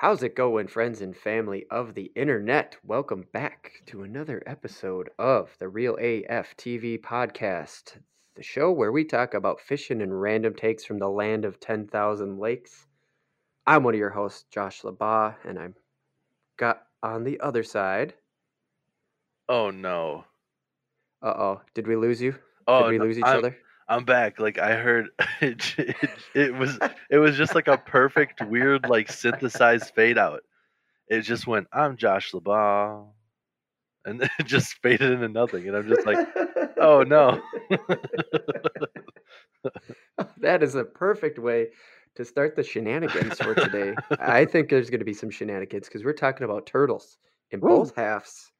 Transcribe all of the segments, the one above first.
How's it going, friends and family of the internet? Welcome back to another episode of the Real AF TV podcast, the show where we talk about fishing and random takes from the land of 10,000 lakes. I'm one of your hosts, Josh LaBaw, and I'm got on the other side. Oh no. Uh oh, did we lose you? Oh, did we no, lose each I'm other? I'm back. Like I heard it, it, it was it was just like a perfect weird like synthesized fade out. It just went, I'm Josh LeBon. And then it just faded into nothing. And I'm just like, oh no. that is a perfect way to start the shenanigans for today. I think there's going to be some shenanigans because we're talking about turtles in Woo. both halves.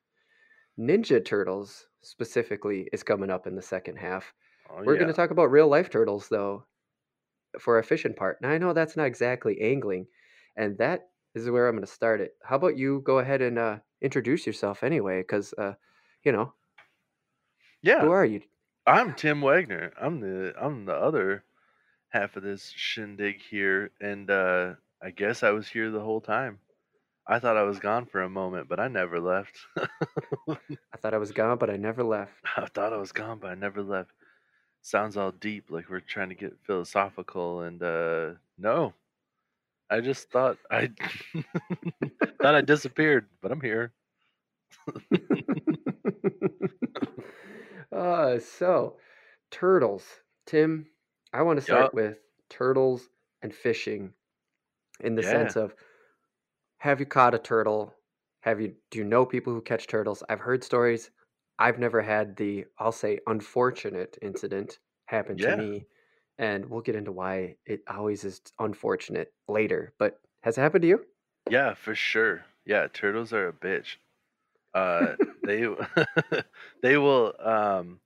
Ninja Turtles specifically is coming up in the second half. Oh, We're yeah. going to talk about real life turtles though for our fishing part. Now I know that's not exactly angling, and that is where I'm going to start it. How about you go ahead and uh, introduce yourself anyway? Because uh, you know, yeah. who are you? I'm Tim Wagner. I'm the I'm the other half of this shindig here, and uh, I guess I was here the whole time. I thought I was gone for a moment, but I never left. I thought I was gone, but I never left. I thought I was gone, but I never left. Sounds all deep, like we're trying to get philosophical, and uh, no, I just thought I thought I disappeared, but I'm here. uh, so, turtles. Tim, I want to start Yup. with turtles and fishing in the Yeah. sense of have you caught a turtle? Have you do you know people who catch turtles? I've heard stories. I've never had the I'll say unfortunate incident happen to Yeah. me. And we'll get into why it always is unfortunate later. But has it happened to you? Yeah, for sure. Yeah, turtles are a bitch. Uh, they they will um,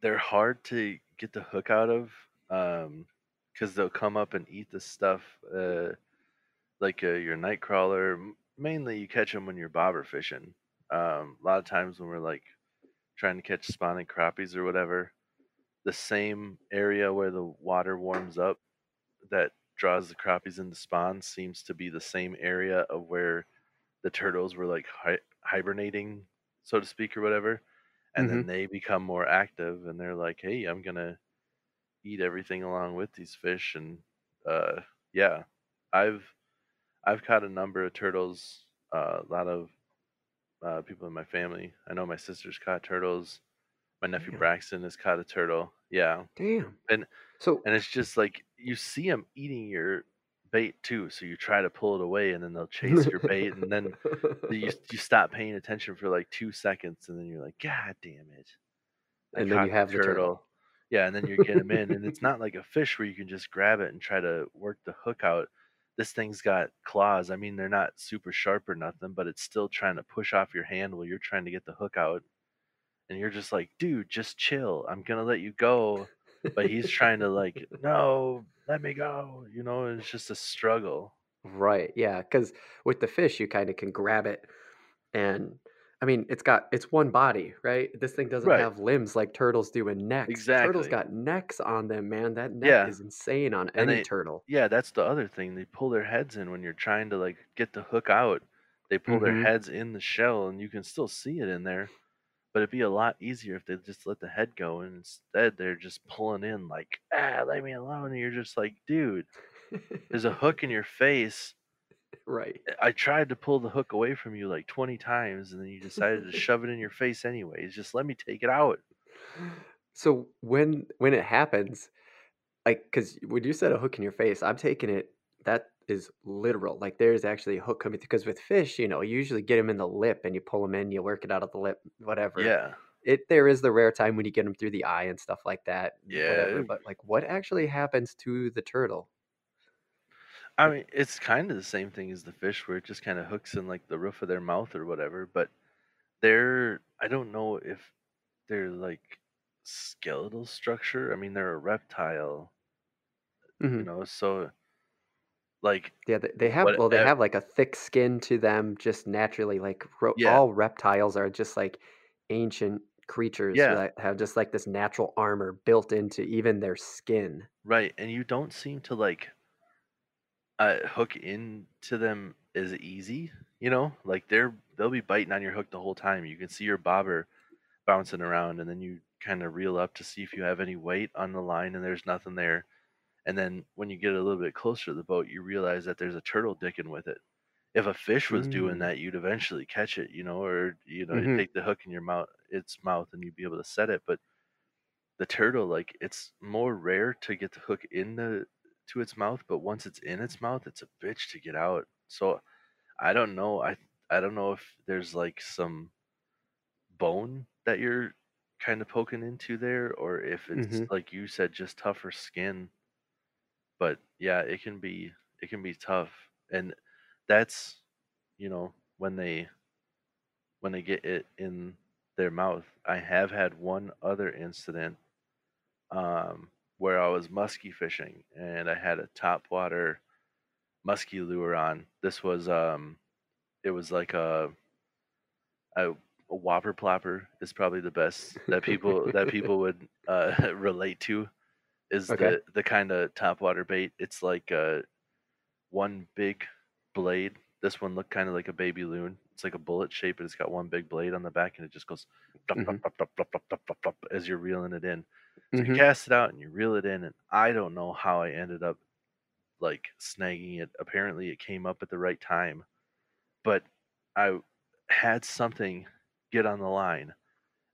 they're hard to get the hook out of um, because they'll come up and eat the stuff uh, like uh, your night crawler. M- Mainly, you catch them when you're bobber fishing. Um, a lot of times when we're like trying to catch spawning crappies or whatever, the same area where the water warms up that draws the crappies into spawn seems to be the same area of where the turtles were like hi- hibernating, so to speak, or whatever. And then they become more active, and they're like, "Hey, I'm gonna eat everything along with these fish." And uh, yeah, I've I've caught a number of turtles. Uh, a lot of uh, people in my family. I know my sister's caught turtles. My nephew Damn. Braxton has caught a turtle. Yeah, Damn. And- so and it's just like you see them eating your bait too. So you try to pull it away, and then they'll chase your bait, and then you you stop paying attention for like two seconds, and then you're like, God damn it! I And then you have the turtle. Yeah, and then you get them in, and it's not like a fish where you can just grab it and try to work the hook out. This thing's got claws. I mean, they're not super sharp or nothing, but it's still trying to push off your hand while you're trying to get the hook out. And you're just like, dude, just chill. I'm gonna let you go. But he's trying to like, no, let me go. You know, it's just a struggle. Right. Yeah. Because with the fish, you kind of can grab it, and I mean, it's got it's one body, right? This thing doesn't Right. have limbs like turtles do in necks. Exactly. Turtles got necks on them, man. That neck Yeah. is insane on And any they- turtle. Yeah, that's the other thing. They pull their heads in when you're trying to like get the hook out. They pull their Mhm. heads in the shell and you can still see it in there. But it'd be a lot easier if they just let the head go and instead they're just pulling in like, ah, leave me alone. And you're just like, dude, there's a hook in your face. Right. Eh, I tried to pull the hook away from you like 20 times and then you decided to shove it in your face anyways. Just let me take it out. So when when it happens, like, because when you said a hook in your face, I'm taking it that is literal. Like, there's actually a hook coming through. Because with fish, you know, you usually get them in the lip and you pull them in, you work it out of the lip, whatever. Yeah. it there is the rare time when you get them through the eye and stuff like that. whatever, Yeah. But like, what actually happens to the turtle? I mean, it's kind of the same thing as the fish, where it just kind of hooks in like the roof of their mouth or whatever. But they're, I don't know if they're like skeletal structure. I mean, they're a reptile, you Mhm. know, so like, Yeah, they, they have What- well, they uh, have like a thick skin to them just naturally. Like ro- Yeah. all reptiles are just like ancient creatures Yeah. that have just like this natural armor built into even their skin. right. And you don't seem to like uh, hook into them is easy. You know, like they're they'll be biting on your hook the whole time. You can see your bobber bouncing around, and then you kind of reel up to see if you have any weight on the line, and there's nothing there. And then when you get a little bit closer to the boat, you realize that there's a turtle dicking with it. If a fish was doing Mm. that, you'd eventually catch it, you know, or you know, Mhm. take the hook in your mouth, its mouth, and you'd be able to set it. But the turtle, like, it's more rare to get the hook in the to its mouth, but once it's in its mouth, it's a bitch to get out. So I don't know. I I don't know if there's like some bone that you're kind of poking into there, or if it's Mhm. like you said, just tougher skin. But yeah, it can be it can be tough, and that's you know when they when they get it in their mouth. I have had one other incident um, where I was musky fishing and I had a topwater musky lure on. This was um, it was like a a, a whopper plopper is probably the best that people that people would uh, relate to is Okay. the the kind of topwater bait. It's like uh, one big blade. This one looked kind of like a baby loon. It's like a bullet shape, but it's got one big blade on the back, and it just goes as you're reeling it in. So you Mhm. cast it out and you reel it in, and I don't know how I ended up like snagging it. Apparently, it came up at the right time, but I had something get on the line,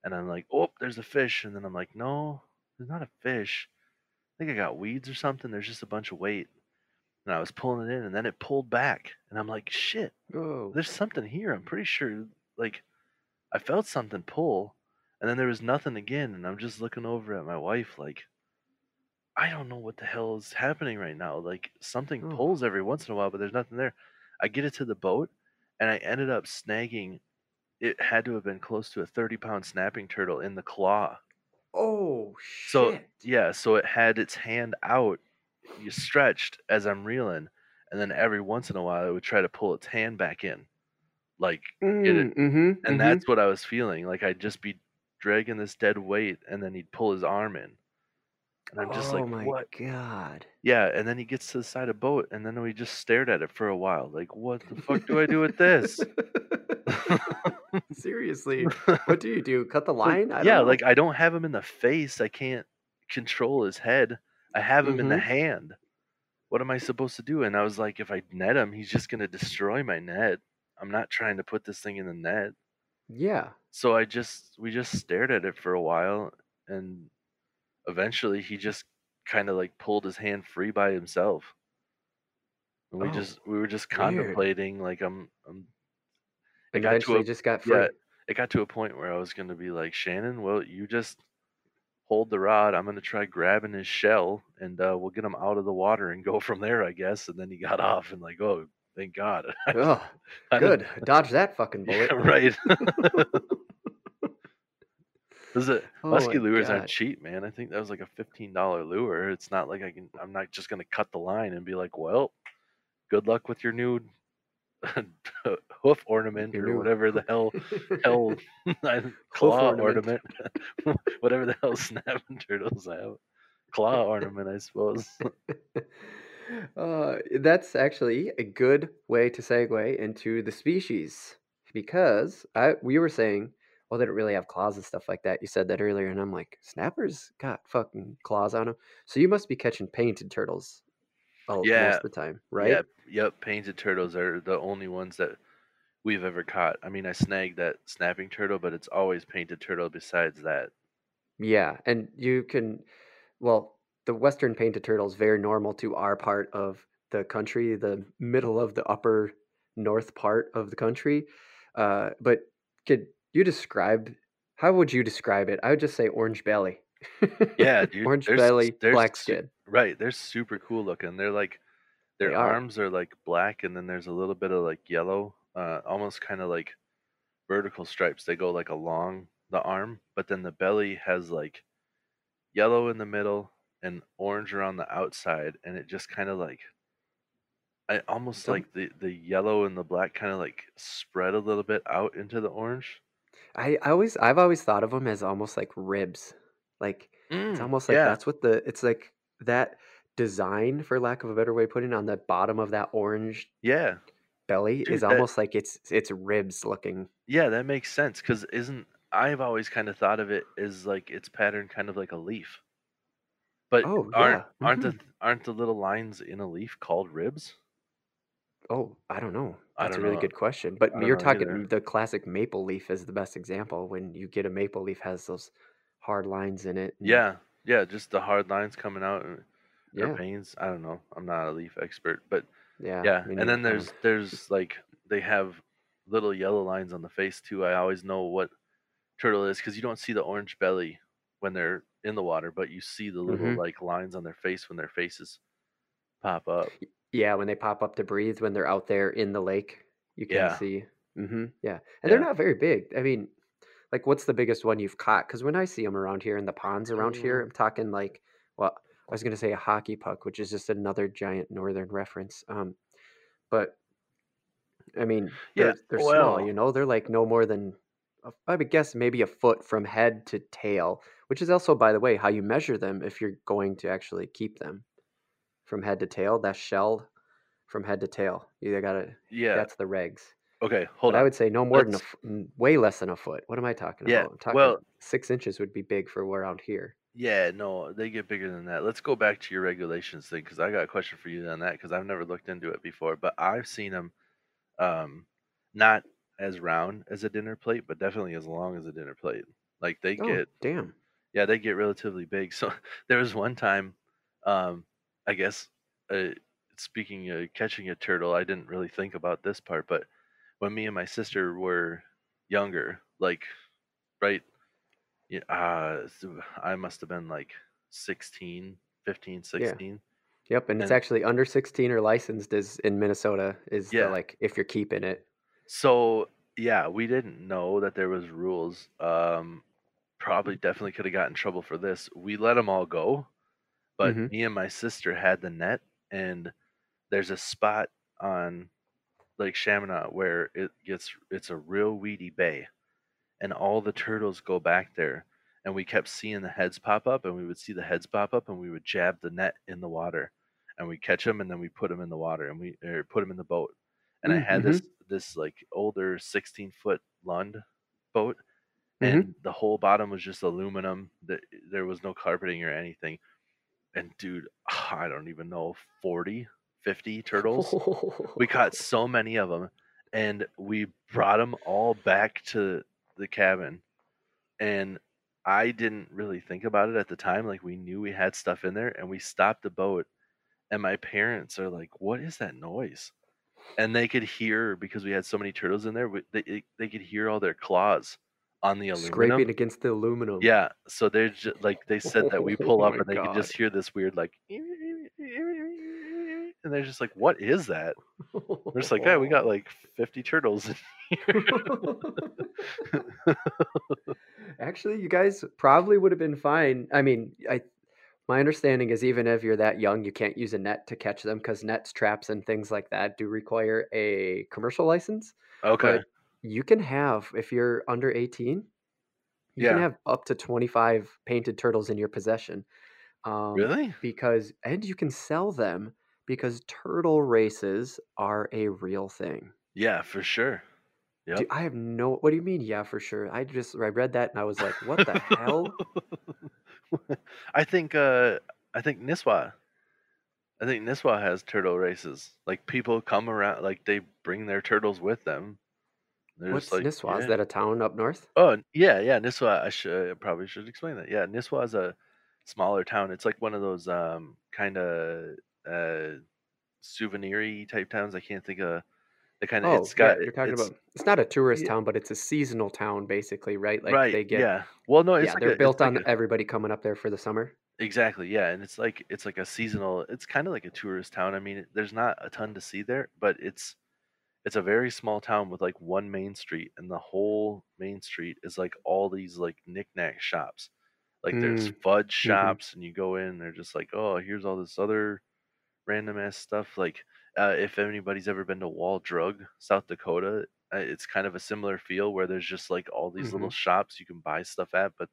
and I'm like, "Oh, there's a fish," and then I'm like, "No, there's not a fish. I think I got weeds or something. There's just a bunch of weight." And I was pulling it in, and then it pulled back, and I'm like, "Shit, Oh. there's something here. I'm pretty sure, like, I felt something pull, and then there was nothing again, and I'm just looking over at my wife, like, I don't know what the hell is happening right now. Like, something pulls every once in a while, but there's nothing there. I get it to the boat, and I ended up snagging. It had to have been close to a 30 pound snapping turtle in the claw. Oh So shit. yeah, so it had its hand out, you stretched as I'm reeling, and then every once in a while it would try to pull its hand back in, like get it. Mm, mhm. And Mhm. that's what I was feeling. Like I'd just be dragging this dead weight, and then he'd pull his arm in, and I'm just Oh like, my what? god. Yeah, and then he gets to the side of the boat, and then we just stared at it for a while, like, what the fuck do I do with this? Seriously. What do you do? Cut the line? I don't yeah, know. like I don't have him in the face. I can't control his head. I have him in the Mhm. hand. What am I supposed to do? And I was like, if I net him, he's just gonna destroy my net. I'm not trying to put this thing in the net. Yeah. So I just we just stared at it for a while, and eventually he just kind of like pulled his hand free by himself. And we Oh, just we were just weird. contemplating like I'm I'm it And got to eventually a just got free. yeah, it got to a point where I was gonna be like, Shannon, well, you just hold the rod. I'm gonna try grabbing his shell, and uh, we'll get him out of the water and go from there, I guess. And then he got off, and like, oh, thank God. Oh, good. Dodge that fucking Yeah, bullet. right. Was it Oh musky lures aren't cheap, man. I think that was like a fifteen dollar lure. It's not like I can. I'm not just gonna cut the line and be like, well, good luck with your new hoof ornament or whatever the hell hell claw ornament. ornament, whatever the hell snapping turtles have. Claw ornament, I suppose. uh, that's actually a good way to segue into the species because I we were saying, well, they don't really have claws and stuff like that. You said that earlier, and I'm like, snappers got fucking claws on them. So you must be catching painted turtles oh, yeah, most of the time, right? Yep, yep. Painted turtles are the only ones that we've ever caught. I mean, I snagged that snapping turtle, but it's always painted turtle. Besides that, Yeah, and you can, well, the western painted turtle is very normal to our part of the country, the middle of the upper north part of the country. Uh, but could you describe, how would you describe it? I would just say orange belly. Yeah, dude. Orange they're, belly, they're black su- skin. Right, they're super cool looking. They're like their They are. arms are like black, and then there's a little bit of like yellow, uh, almost kind of like vertical stripes. They go like along the arm, but then the belly has like yellow in the middle and orange around the outside, and it just kind of like I almost Some- like the the yellow and the black kind of like spread a little bit out into the orange. I, I always, I've always thought of them as almost like ribs. Like, it's Mm, almost like yeah, that's what the, it's like that design, for lack of a better way of putting it, on the bottom of that orange Yeah, belly dude, is that almost like it's it's ribs looking. yeah, that makes sense. Cause isn't I've always kind of thought of it as like it's pattern kind of like a leaf. But Oh aren't yeah. aren't hmm the aren't the little lines in a leaf called ribs? Oh, I don't know. That's a don't really know. good question. But you're know either. talking the classic maple leaf is the best example. When you get a maple leaf has those hard lines in it, Yeah, yeah, just the hard lines coming out and- or yeah, veins. I don't know. I'm not a leaf expert, but yeah. yeah. And then neither. Um, there's there's like they have little yellow lines on the face too. I always know what turtle is because you don't see the orange belly when they're in the water, but you see the little hmm like lines on their face when their faces pop up. Yeah, when they pop up to breathe when they're out there in the lake, you can Yeah, see. hmm Yeah, and they're not very big. I mean, like, what's the biggest one you've caught? Because when I see them around here in the ponds around here, Mm, I'm talking like, well, I was gonna say a hockey puck, which is just another giant northern reference. Um, but I mean, yeah. they're they're small, you know. They're like no more than I would guess maybe a foot from head to tail, which is also, by the way, how you measure them if you're going to actually keep them from head to tail. That shell from head to tail. You gotta. yeah. That's the regs. Okay, But hold I would say no more than a Let's. f- n- way less than a foot. What am I talking Yeah. about? I'm talking Well, six inches would be big for around here. Yeah, no, they get bigger than that. Let's go back to your regulations thing because I got a question for you on that because I've never looked into it before, but I've seen them um, not as round as a dinner plate, but definitely as long as a dinner plate. Like they Oh, get, damn. yeah, they get relatively big. So there was one time, um, I guess, uh, speaking of catching a turtle, I didn't really think about this part, but when me and my sister were younger, like right yeah, uh, I must have been like 16, 15, Yeah. 16. Yep. And it's actually under 16 or licensed is in Minnesota is the yeah, like if you're keeping it. so yeah, we didn't know that there was rules. Um, probably definitely could have got in trouble for this. We let them all go, but Mm-hmm. me and my sister had the net, and there's a spot on Lake Shamineau where it gets it's a real weedy bay, and all the turtles go back there. And we kept seeing the heads pop up, and we would see the heads pop up, and we would jab the net in the water, and we catch them, and then we put them in the water, and we or put them in the boat. And I had Mm-hmm. this this like older 16 foot Lund boat, Mm-hmm. and the whole bottom was just aluminum. That there was no carpeting or anything. And dude, I don't even know 40, 50 turtles. We caught so many of them, and we brought them all back to the cabin. And I didn't really think about it at the time. Like we knew we had stuff in there, and we stopped the boat. And my parents are like, "What is that noise?" And they could hear because we had so many turtles in there. They they could hear all their claws on the aluminum. Scraping against the aluminum. Yeah, so they're just like they said that we Oh pull up my and they could just hear this weird like, and they're just like, "What is that?" They're just like, "Yeah, we got like 50 turtles in here." Actually, you guys probably would have been fine. I mean, I my understanding is even if you're that young, you can't use a net to catch them because nets, traps, and things like that do require a commercial license. okay, But you can have, if you're under 18, you can have up to 25 painted turtles in your possession. Um, really, because, and you can sell them because turtle races are a real thing. yeah, for sure. Yep. I have no, what do you mean? Yeah, for sure. I just, I read that and I was like, what the hell? I think uh I think Nisswa. I think Nisswa has turtle races. Like people come around, like they bring their turtles with them. They're What's like, Nisswa? Is that a town up north? Oh, yeah, yeah. Nisswa. I should I probably should explain that. Yeah, Nisswa is a smaller town. It's like one of those um kind of uh souvenir type towns. I can't think of the kind of. Oh, It's yeah, got you're talking it's about, it's not a tourist yeah, town, but it's a seasonal town, basically, right? Like right. they get, Yeah. Well, no, it's yeah, like they're a built like on a everybody coming up there for the summer. Exactly, yeah, and it's like it's like a seasonal. It's kind of like a tourist town. I mean, there's not a ton to see there, but it's it's a very small town with like one main street, and the whole main street is like all these like knickknack shops. Like there's Mm, fudge hmm shops, and you go in, they're just like, oh, here's all this other random ass stuff. Like, uh, if anybody's ever been to Wall Drug, South Dakota, uh, it's kind of a similar feel where there's just like all these hmm little shops you can buy stuff at, but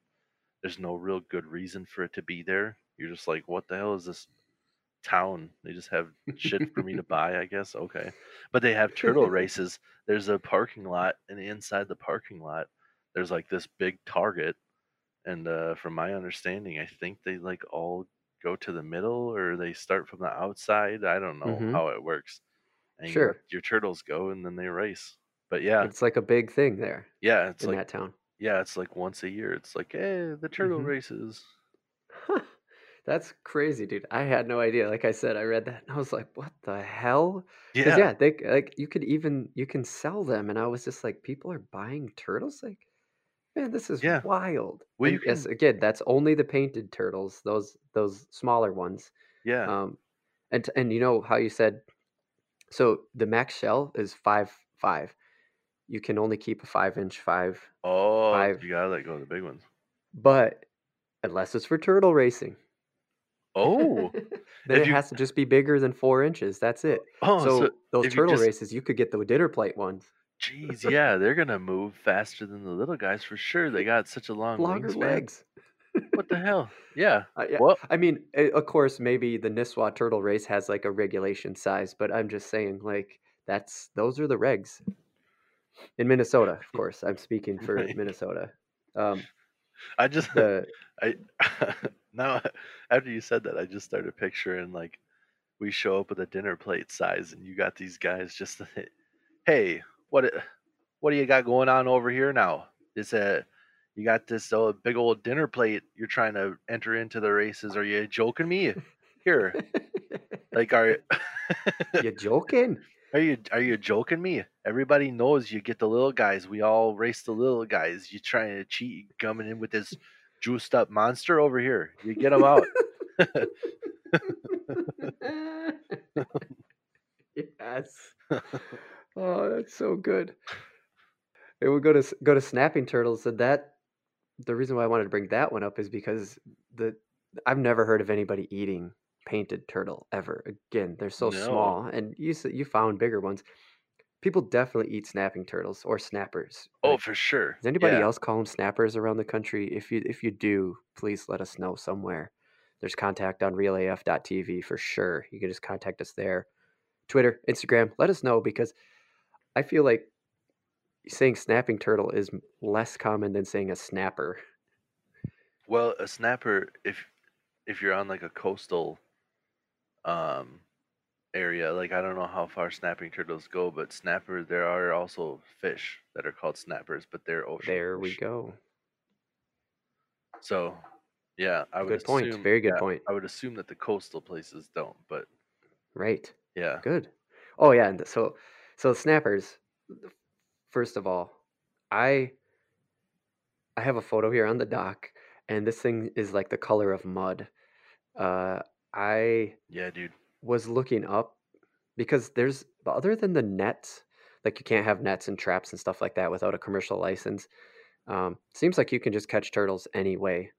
there's no real good reason for it to be there. You're just like, what the hell is this town. They just have shit for me to buy, I guess. Okay. But they have turtle races. There's a parking lot, and inside the parking lot, there's like this big target. And uh, from my understanding, I think they like all go to the middle or they start from the outside. I don't know Mhm. how it works. And Sure. let your turtles go and then they race. But yeah, It's like a big thing there yeah, it's in like that town. yeah, it's like once a year. It's like, hey, the turtle Mhm. races. Huh. That's crazy, dude. I had no idea. Like I said, I read that and I was like, "What the hell?" Yeah, yeah, they like you could even you can sell them, and I was just like, people are buying turtles. Like, man, this is yeah. wild. Well, you And yes, can, again, that's only the painted turtles. Those those smaller ones. yeah. Um, and t- and you know how you said so the max shell is five five. You can only keep a five inch five Oh, five, you gotta let go of the big ones. but unless it's for turtle racing. Oh, then if it you, has to just be bigger than four inches. That's it. oh, so So those if you turtle just, races, you could get the dinner plate ones. Geez, yeah, they're gonna move faster than the little guys for sure. They got such a long Longer wingspan. legs. What the hell? Yeah. Uh, yeah, Well, I mean, eh, of course, maybe the Nisswa turtle race has like a regulation size, but I'm just saying, like, that's those are the regs in Minnesota. Of course, I'm speaking for right. Minnesota. Um, I just, the I now after you said that, I just started picturing like we show up with a dinner plate size, and you got these guys just, hey, what, what do you got going on over here now? Is a you got this uh, big old dinner plate you're trying to enter into the races. Are you joking me? Here, like are you joking? are you are you joking me? Everybody knows you get the little guys. We all race the little guys. You trying to cheat, coming in with this juiced up monster over here. You get him out. yes. Oh, that's so good. It would go to go to snapping turtles, and that the reason why I wanted to bring that one up is because the I've never heard of anybody eating painted turtle ever. Again, they're so No. small, and you you found bigger ones. People definitely eat snapping turtles or snappers. Oh, Like, for sure. does anybody Yeah. else call them snappers around the country? If you if you do, please let us know somewhere. There's contact on realaf.tv for sure. You can just contact us there. Twitter, Instagram, let us know because I feel like saying snapping turtle is less common than saying a snapper. Well, a snapper, if if you're on like a coastal um area, like I don't know how far snapping turtles go, but snapper there are also fish that are called snappers, but they're ocean There we go. So, yeah, I would Good point. assume Very good yeah, point. I would assume that the coastal places don't, but Right. yeah. Good. Oh yeah, and so so snappers. First of all, I I have a photo here on the dock, and this thing is like the color of mud. Uh, I Yeah, dude. was looking up because there's other than the nets, like you can't have nets and traps and stuff like that without a commercial license. Um, seems like you can just catch turtles anyway.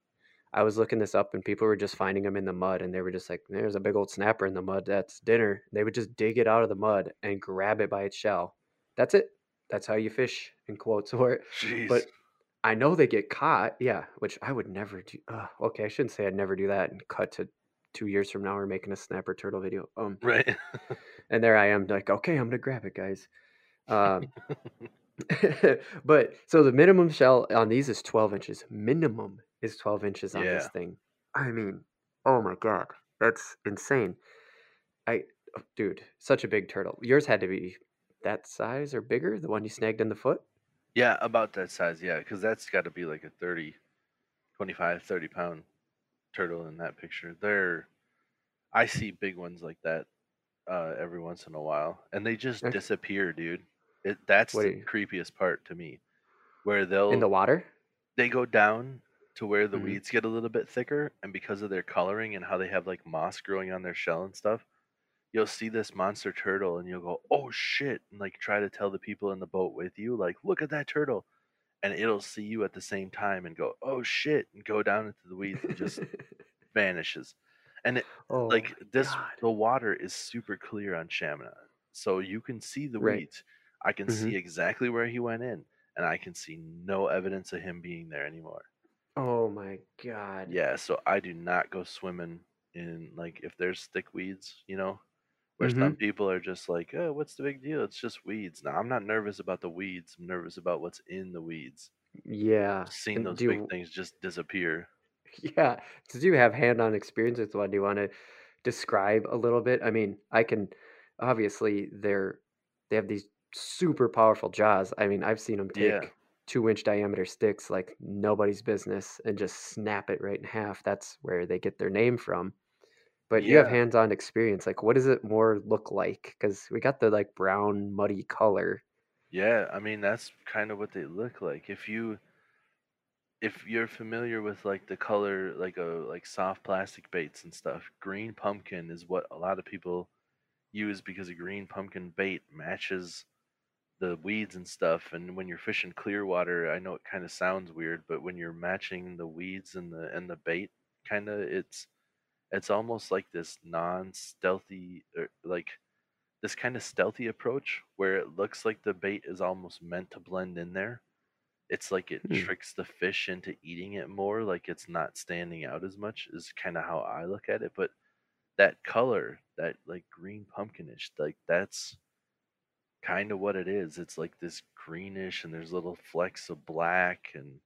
I was looking this up and people were just finding them in the mud and they were just like, there's a big old snapper in the mud. That's dinner. They would just dig it out of the mud and grab it by its shell. That's it. That's how you fish in quotes for it. Jeez. But I know they get caught. Yeah, which I would never do. Uh, okay, I shouldn't say I'd never do that and cut to two years from now we're making a snapper turtle video. Um, right. and there I am, like, okay, I'm gonna grab it, guys. Um, but so the minimum shell on these is 12 inches. Minimum is 12 inches on this thing. I mean, oh my god, that's insane. I, oh, dude, such a big turtle. Yours had to be that size or bigger, the one you snagged in the foot. Yeah, about that size, yeah, because that's got to be like a 30, 25, 30 pound turtle in that picture. They're, I see big ones like that uh, every once in a while, and they just Okay. disappear, dude. It, that's What the creepiest part to me, where they'll in the water? they go down to where the Mhm. weeds get a little bit thicker, and because of their coloring and how they have like moss growing on their shell and stuff, you'll see this monster turtle and you'll go, "Oh shit!" and like try to tell the people in the boat with you, like, "Look at that turtle," and it'll see you at the same time and go, "Oh shit!" and go down into the weeds and just vanishes. And it, oh, like this, God. the water is super clear on Shamineau, so you can see the Right. weeds. I can Mhm. see exactly where he went in, and I can see no evidence of him being there anymore. Oh my god. Yeah, so I do not go swimming in like if there's thick weeds, you know, where some Mm-hmm. people are just like, oh, what's the big deal? It's just weeds. Now, I'm not nervous about the weeds. I'm nervous about what's in the weeds. Yeah. Seeing And those big you, things just disappear. yeah. Did you have hand-on experience with one? Do you want to describe a little bit? I mean, I can obviously they're they have these super powerful jaws. I mean, I've seen them Yeah. Two inch diameter sticks like nobody's business and just snap it right in half. That's where they get their name from. But you have hands-on experience. Like, what does it more look like? Because we got the like brown, muddy color. Yeah. I mean, that's kind of what they look like. If you if you're familiar with like the color like a like soft plastic baits and stuff, green pumpkin is what a lot of people use because a green pumpkin bait matches the weeds and stuff and when you're fishing clear water, I know it kind of sounds weird, but when you're matching the weeds and the and the bait kind of it's it's almost like this non-stealthy or like this kind of stealthy approach where it looks like the bait is almost meant to blend in there. It's like it Hmm. tricks the fish into eating it more, like it's not standing out as much is kind of how I look at it, but that color, that like green pumpkinish, like that's kind of what it is. It's like this greenish and there's little flecks of black and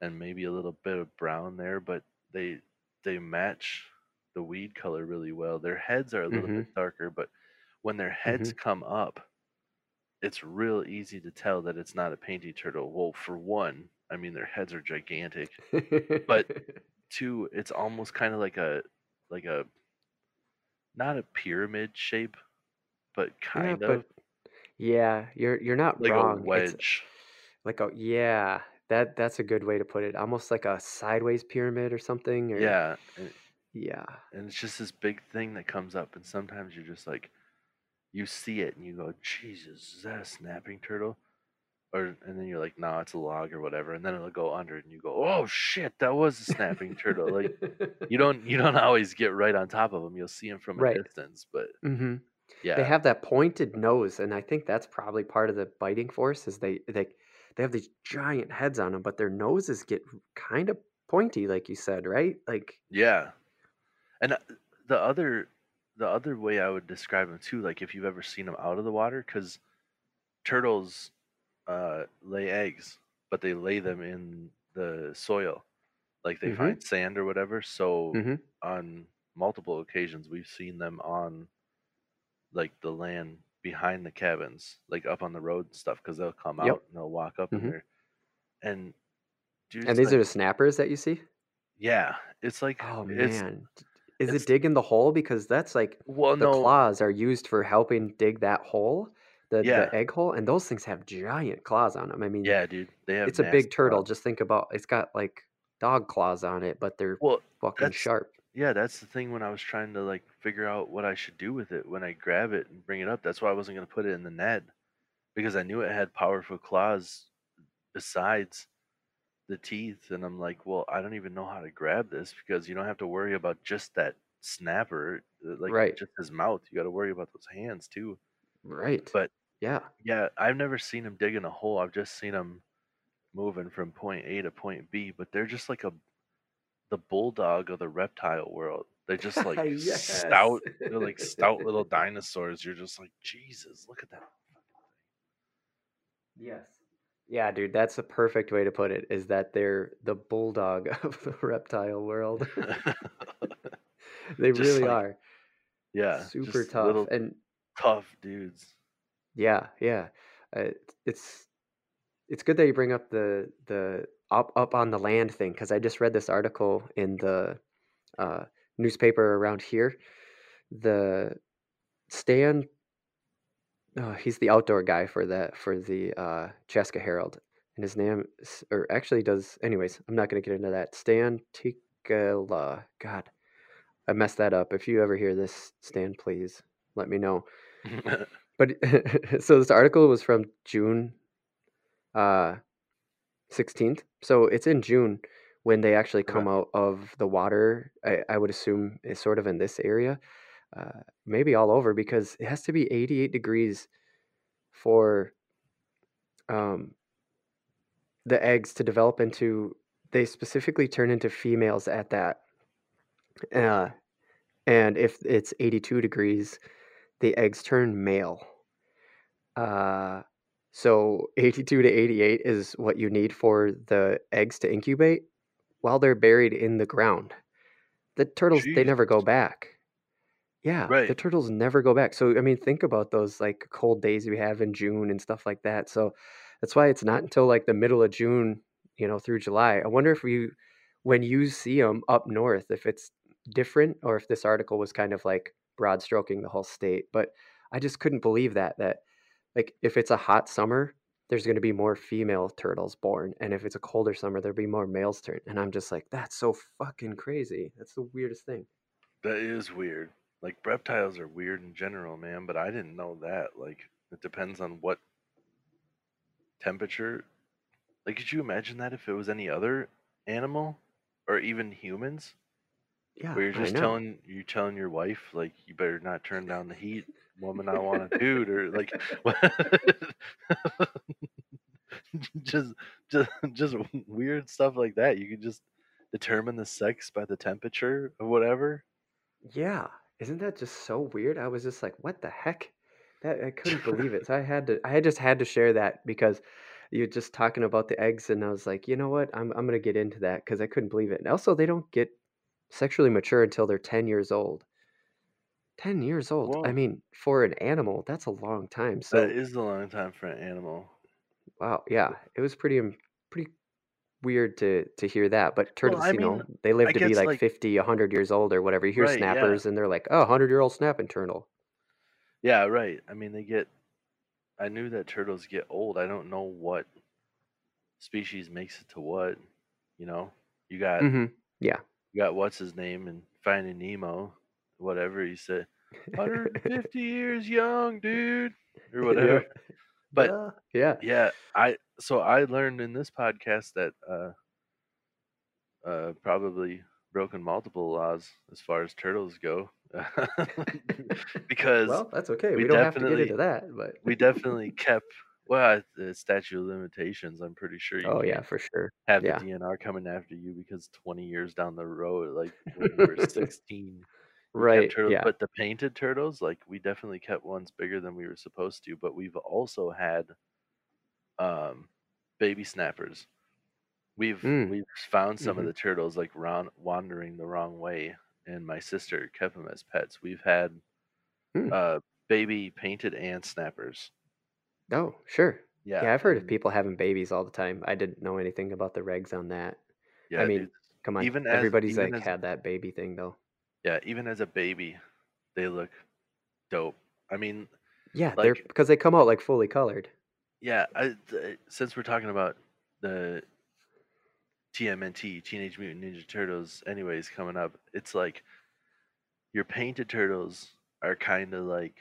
and maybe a little bit of brown there, but they they match the weed color really well. Their heads are a little Mm-hmm. bit darker, but when their Mm-hmm. heads come up, it's real easy to tell that it's not a painty turtle. Well, for one, I mean their heads are gigantic, but two, it's almost kind of like a like a not a pyramid shape, but yeah, kind but of yeah, you're you're not like a wrong. It's wedge. like a yeah, that that's a good way to put it. Almost like a sideways pyramid or something. Or Yeah, and, yeah, and it's just this big thing that comes up, and sometimes you're just like, you see it and you go, Jesus, is that a snapping turtle? Or and then you're like, no, it's a log or whatever, and then it'll go under, and you go, oh shit, that was a snapping turtle. Like you don't you don't always get right on top of them. You'll see them from a right. distance, but Mm-hmm. They have that pointed nose, and I think that's probably part of the biting force. Is they they they have these giant heads on them, but their noses get kind of pointy, like you said, right? Like yeah. And uh, the other the other way I would describe them too, like if you've ever seen them out of the water, because turtles uh, lay eggs, but they lay them in the soil, like they mm-hmm, find sand or whatever. So mm-hmm, on multiple occasions, we've seen them on like the land behind the cabins, like up on the road and stuff, because they'll come yep, out and they'll walk up in mm-hmm. there. And dude, And these like, are the snappers that you see. yeah, it's like Oh it's man, is it digging the hole? Because that's like well, the no, claws are used for helping dig that hole, the yeah, the egg hole, and those things have giant claws on them. I mean, yeah, dude, they have it's a big turtle. claws. Just think about it's got like dog claws on it, but they're Well, fucking sharp. Yeah, that's the thing when I was trying to like figure out what I should do with it when I grab it and bring it up. That's why I wasn't gonna put it in the net because I knew it had powerful claws besides the teeth, and I'm like, well, I don't even know how to grab this because you don't have to worry about just that snapper, uh, like Right, just his mouth. You got to worry about those hands too. right. But Yeah. yeah, I've never seen him digging a hole. I've just seen him moving from point A to point B, but they're just like a the bulldog of the reptile world. They're just like yes. stout. They're like stout little dinosaurs. You're just like, Jesus, look at that. Yes. Yeah, dude, that's a perfect way to put it, is that they're the bulldog of the reptile world. They just really like, are. yeah, Super tough. And tough dudes. yeah, yeah. Uh, it's it's good that you bring up the the up up on the land thing because I just read this article in the uh, newspaper around here. The Stan, uh, he's the outdoor guy for that for the uh, Chaska Herald, and his name is, or actually does. Anyways, I'm not going to get into that. Stan Tikala. God, I messed that up. If you ever hear this, Stan, please let me know. But so this article was from June uh 16th. So it's in June when they actually Okay. come out of the water. I, I would assume is sort of in this area, uh, maybe all over because it has to be 88 degrees for um, the eggs to develop into. They specifically turn into females at that. Uh, and if it's 82 degrees, the eggs turn male. Uh, so 82 to 88 is what you need for the eggs to incubate while they're buried in the ground. The turtles they never go back. Yeah, right. the turtles never go back. So I mean, think about those like cold days we have in June and stuff like that. So that's why it's not until like the middle of June, you know, through July. I wonder if we, when you see them up north, if it's different or if this article was kind of like broad stroking the whole state. But I just couldn't believe that that like if it's a hot summer, there's going to be more female turtles born, and if it's a colder summer, there'll be more males turn. And I'm just like, that's so fucking crazy. That's the weirdest thing. That is weird. Like reptiles are weird in general, man, but I didn't know that. Like it depends on what temperature. Like could you imagine that if it was any other animal or even humans? Yeah, Where you're just telling you're telling your wife like you better not turn down the heat, woman. I want a dude, or like just just just weird stuff like that. You could just determine the sex by the temperature or whatever. Yeah, isn't that just so weird? I was just like, what the heck? That I couldn't believe it. So I had to, I just had to share that because you're just talking about the eggs, and I was like, you know what? I'm I'm gonna get into that because I couldn't believe it. And also, they don't get sexually mature until they're 10 years old. 10 years old. I Whoa, mean, for an animal, that's a long time. that So, is a long time for an animal. wow, yeah, it was pretty pretty weird to to hear that. But Well, turtles, I you mean, know, they live I to be guess like like 50, 100 years old or whatever. You hear right, yeah, snappers and they're like, oh, 100-year-old snapping turtle. yeah, right. I mean, they get. I knew that turtles get old. I don't know what species makes it to what. You know, you got Mhm. Yeah. you got what's his name in Finding Nemo, whatever he said, 150 years young, dude, or whatever. Yep. But Yeah. Yeah. yeah, I so I learned in this podcast that uh uh probably broken multiple laws as far as turtles go. because Well, that's okay. we We don't have to get into that, but we definitely kept well the statute of limitations. I'm pretty sure you Oh, yeah, for sure. have the DNR coming after you because 20 years down the road, like when you were 16, you kept Right. Yeah. But the painted turtles, like we definitely kept ones bigger than we were supposed to. But we've also had um, baby snappers. We've Mm. we've found some of Mhm. the turtles like round, wandering the wrong way, and my sister kept them as pets. We've had Mm. uh, baby painted and snappers. Oh, sure. Yeah, Yeah, I've heard of people having babies all the time. I didn't know anything about the regs on that. Yeah, I mean, dude. come on. Even as Everybody's even like as had that baby thing though. Yeah, even as a baby, they look dope. I mean, Yeah, they're like because they come out like fully colored. yeah, I, th- since we're talking about the TMNT, Teenage Mutant Ninja Turtles, anyways, coming up, it's like your painted turtles are kind of like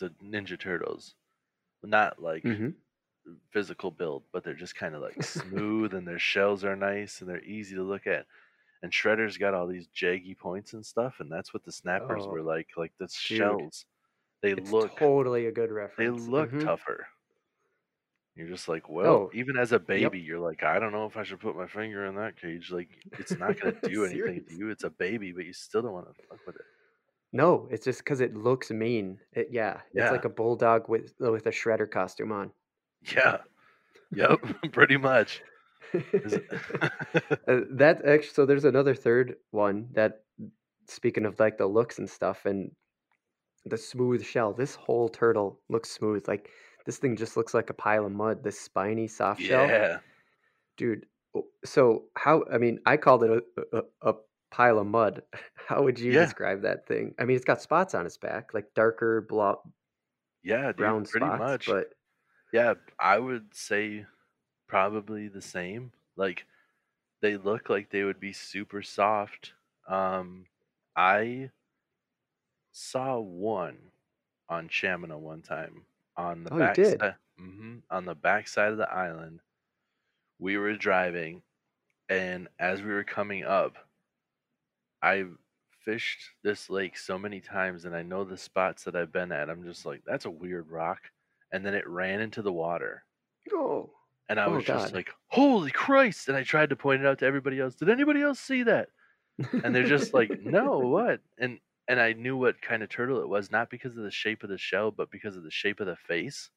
the Ninja Turtles, not like Mhm. physical build, but they're just kind of like smooth and their shells are nice and they're easy to look at. And Shredder's got all these jaggy points and stuff, and that's what the snappers were Oh, like. Like the dude. shells, they look totally a good reference. they look Mhm. tougher. You're just like, well, Oh, even as a yep. baby, you're like, I don't know if I should put my finger in that cage. Like, it's not gonna do anything to you. It's a baby, but you still don't want to fuck with it. No, it's just because it looks mean. It yeah, it's like a bulldog with with a shredder costume on. yeah, yep, pretty much. Uh, that actually, so there's another third one that, speaking of like the looks and stuff and the smooth shell, this whole turtle looks smooth. Like this thing just looks like a pile of mud. This spiny soft shell, yeah, dude. So how? I mean, I called it a, a, a pile of mud. How would you yeah, describe that thing? I mean, it's got spots on its back, like darker blo- yeah, dude, brown pretty spots, much. but Yeah, I would say probably the same. Like, they look like they would be super soft. Um, I saw one on Shamina one time on the oh, you back did. side, hmm on the back side of the island. We were driving, and as we were coming up, I fished this lake so many times, and I know the spots that I've been at. I'm just like, that's a weird rock, and then it ran into the water, Oh, and I oh was just like, holy Christ! And I tried to point it out to everybody else. Did anybody else see that? And they're just like, no, what? And and I knew what kind of turtle it was, not because of the shape of the shell, but because of the shape of the face.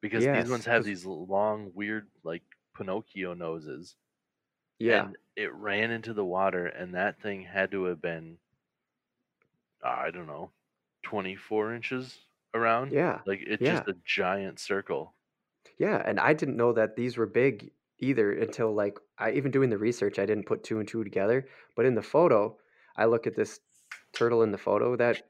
Because these ones have these long, weird, like Pinocchio noses, yeah, and it ran into the water, and that thing had to have been, I don't know, 24 inches around. yeah, Like it's yeah, just a giant circle. Yeah, and I didn't know that these were big either until like I even doing the research, I didn't put two and two together. But in the photo, I look at this turtle in the photo that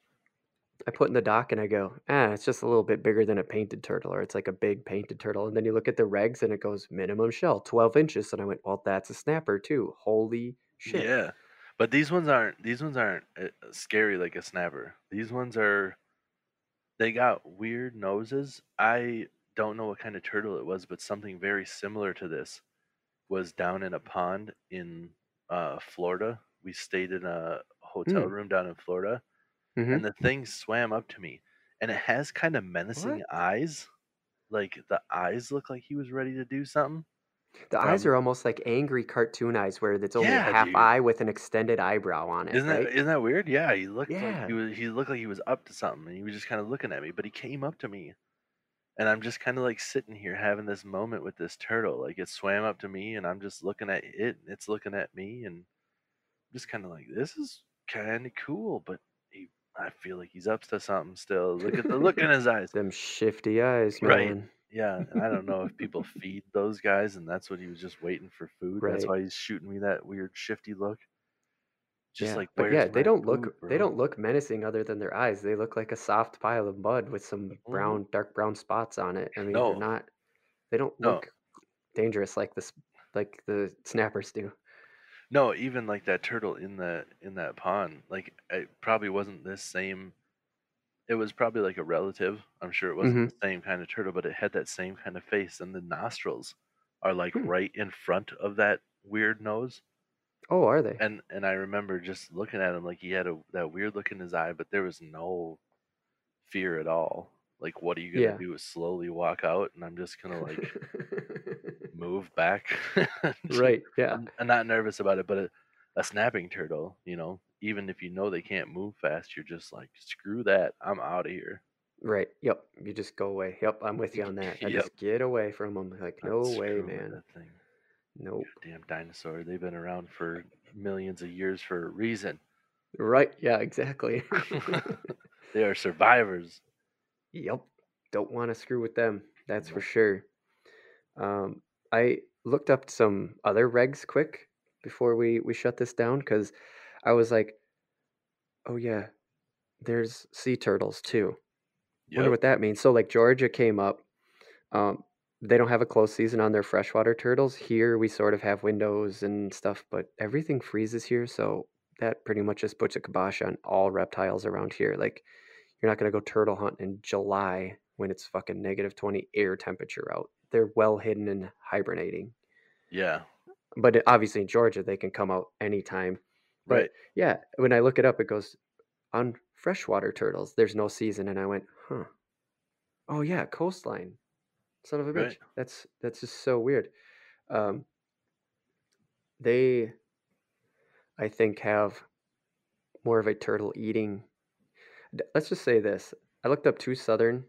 I put in the dock and I go, ah, it's just a little bit bigger than a painted turtle, or it's like a big painted turtle. And then you look at the regs and it goes minimum shell, 12 inches. And I went, well, that's a snapper too. Holy shit. Yeah, but these ones aren't. These ones aren't uh, scary like a snapper. These ones are. They got weird noses. I don't know what kind of turtle it was, but something very similar to this was down in a pond in uh, Florida. We stayed in a hotel Mm, room down in Florida, and hmm the thing swam up to me, and it has kind of menacing What? eyes. Like the eyes look like he was ready to do something. The eyes are almost like angry cartoon eyes where it's only a yeah, half dude. eye with an extended eyebrow on it, Isn't that right? isn't that weird? Yeah, he looked like he was he looked like he was up to something and he was just kind of looking at me, but he came up to me and I'm just kind of like sitting here having this moment with this turtle. Like it swam up to me and I'm just looking at it and it's looking at me and I'm just kind of like this is kind of cool, but he I feel like he's up to something still. Look at the look in his eyes. Them shifty eyes, Right. Yeah, and I don't know if people feed those guys and that's what he was just waiting for food. That's why he's shooting me that weird shifty look. Just Yeah. like But yeah, they don't food, look they don't look menacing other than their eyes. They look like a soft pile of mud with some Mhm. brown, dark brown spots on it. I mean, they're not they don't no, look dangerous like this like the snappers do. no. Even like that turtle in the in that pond, like it probably wasn't this same. It was probably like a relative. I'm sure it wasn't hmm the same kind of turtle, but it had that same kind of face, and the nostrils are like Hmm. right in front of that weird nose. Oh, are they? And and I remember just looking at him like he had a that weird look in his eye, but there was no fear at all. Like, what are you gonna Yeah. do? Slowly walk out, and I'm just gonna like move back. Right. Yeah. I'm, I'm not nervous about it, but a, a snapping turtle, you know, even if you know they can't move fast, you're just like, screw that, I'm out of here. Right. Yep. You just go away. Yep. I'm with you on that. I Yep. just get away from them. Like, Not no way, screwing with man. That thing. Nope. Damn dinosaur. They've been around for millions of years for a reason. Right. Yeah. Exactly. they are survivors. Yep. Don't want to screw with them. That's for sure. Um, I looked up some other regs quick before we we shut this down because I was like, oh yeah, there's sea turtles too. Wonder what that means. So like Georgia came up. Um, they don't have a closed season on their freshwater turtles. Here we sort of have windows and stuff, but everything freezes here, so that pretty much just puts a kibosh on all reptiles around here. Like you're not gonna go turtle hunt in July when it's fucking negative 20 air temperature out. They're well hidden and hibernating. Yeah. But obviously in Georgia they can come out anytime. But Right. yeah, when I look it up, it goes on freshwater turtles. There's no season, and I went, huh? Oh yeah, coastline. Son of a bitch. Right. That's that's just so weird. Um, they, I think, have more of a turtle eating. Let's just say this: I looked up two southern,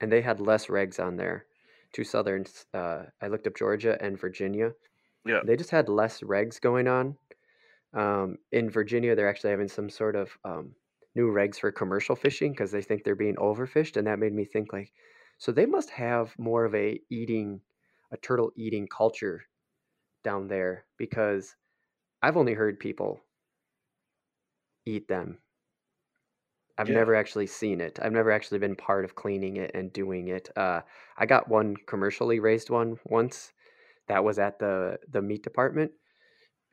and they had less regs on there. Two southerns. Uh, I looked up Georgia and Virginia. Yeah. They just had less regs going on. Um, in Virginia, they're actually having some sort of um, new regs for commercial fishing because they think they're being overfished, and that made me think like, so they must have more of a eating, a turtle eating culture down there because I've only heard people eat them. I've Yeah. never actually seen it. I've never actually been part of cleaning it and doing it. Uh, I got one commercially raised one once. That was at the the meat department,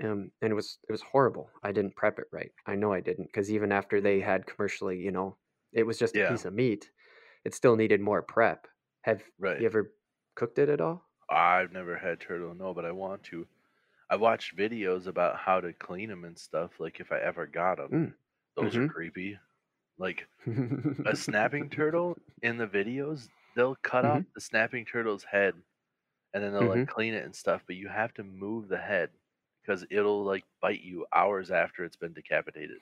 um, and it was it was horrible. I didn't prep it right. I know I didn't because even after they had commercially, you know, it was just a piece of meat. It still needed more prep. Have Right. you ever cooked it at all? I've never had turtle, no, but I want to. I watched videos about how to clean them and stuff. Like if I ever got them, Mm. those are Mhm. creepy. Like a snapping turtle in the videos, they'll cut off Mhm. the snapping turtle's head and then they'll Mhm. like clean it and stuff, but you have to move the head because it'll like bite you hours after it's been decapitated.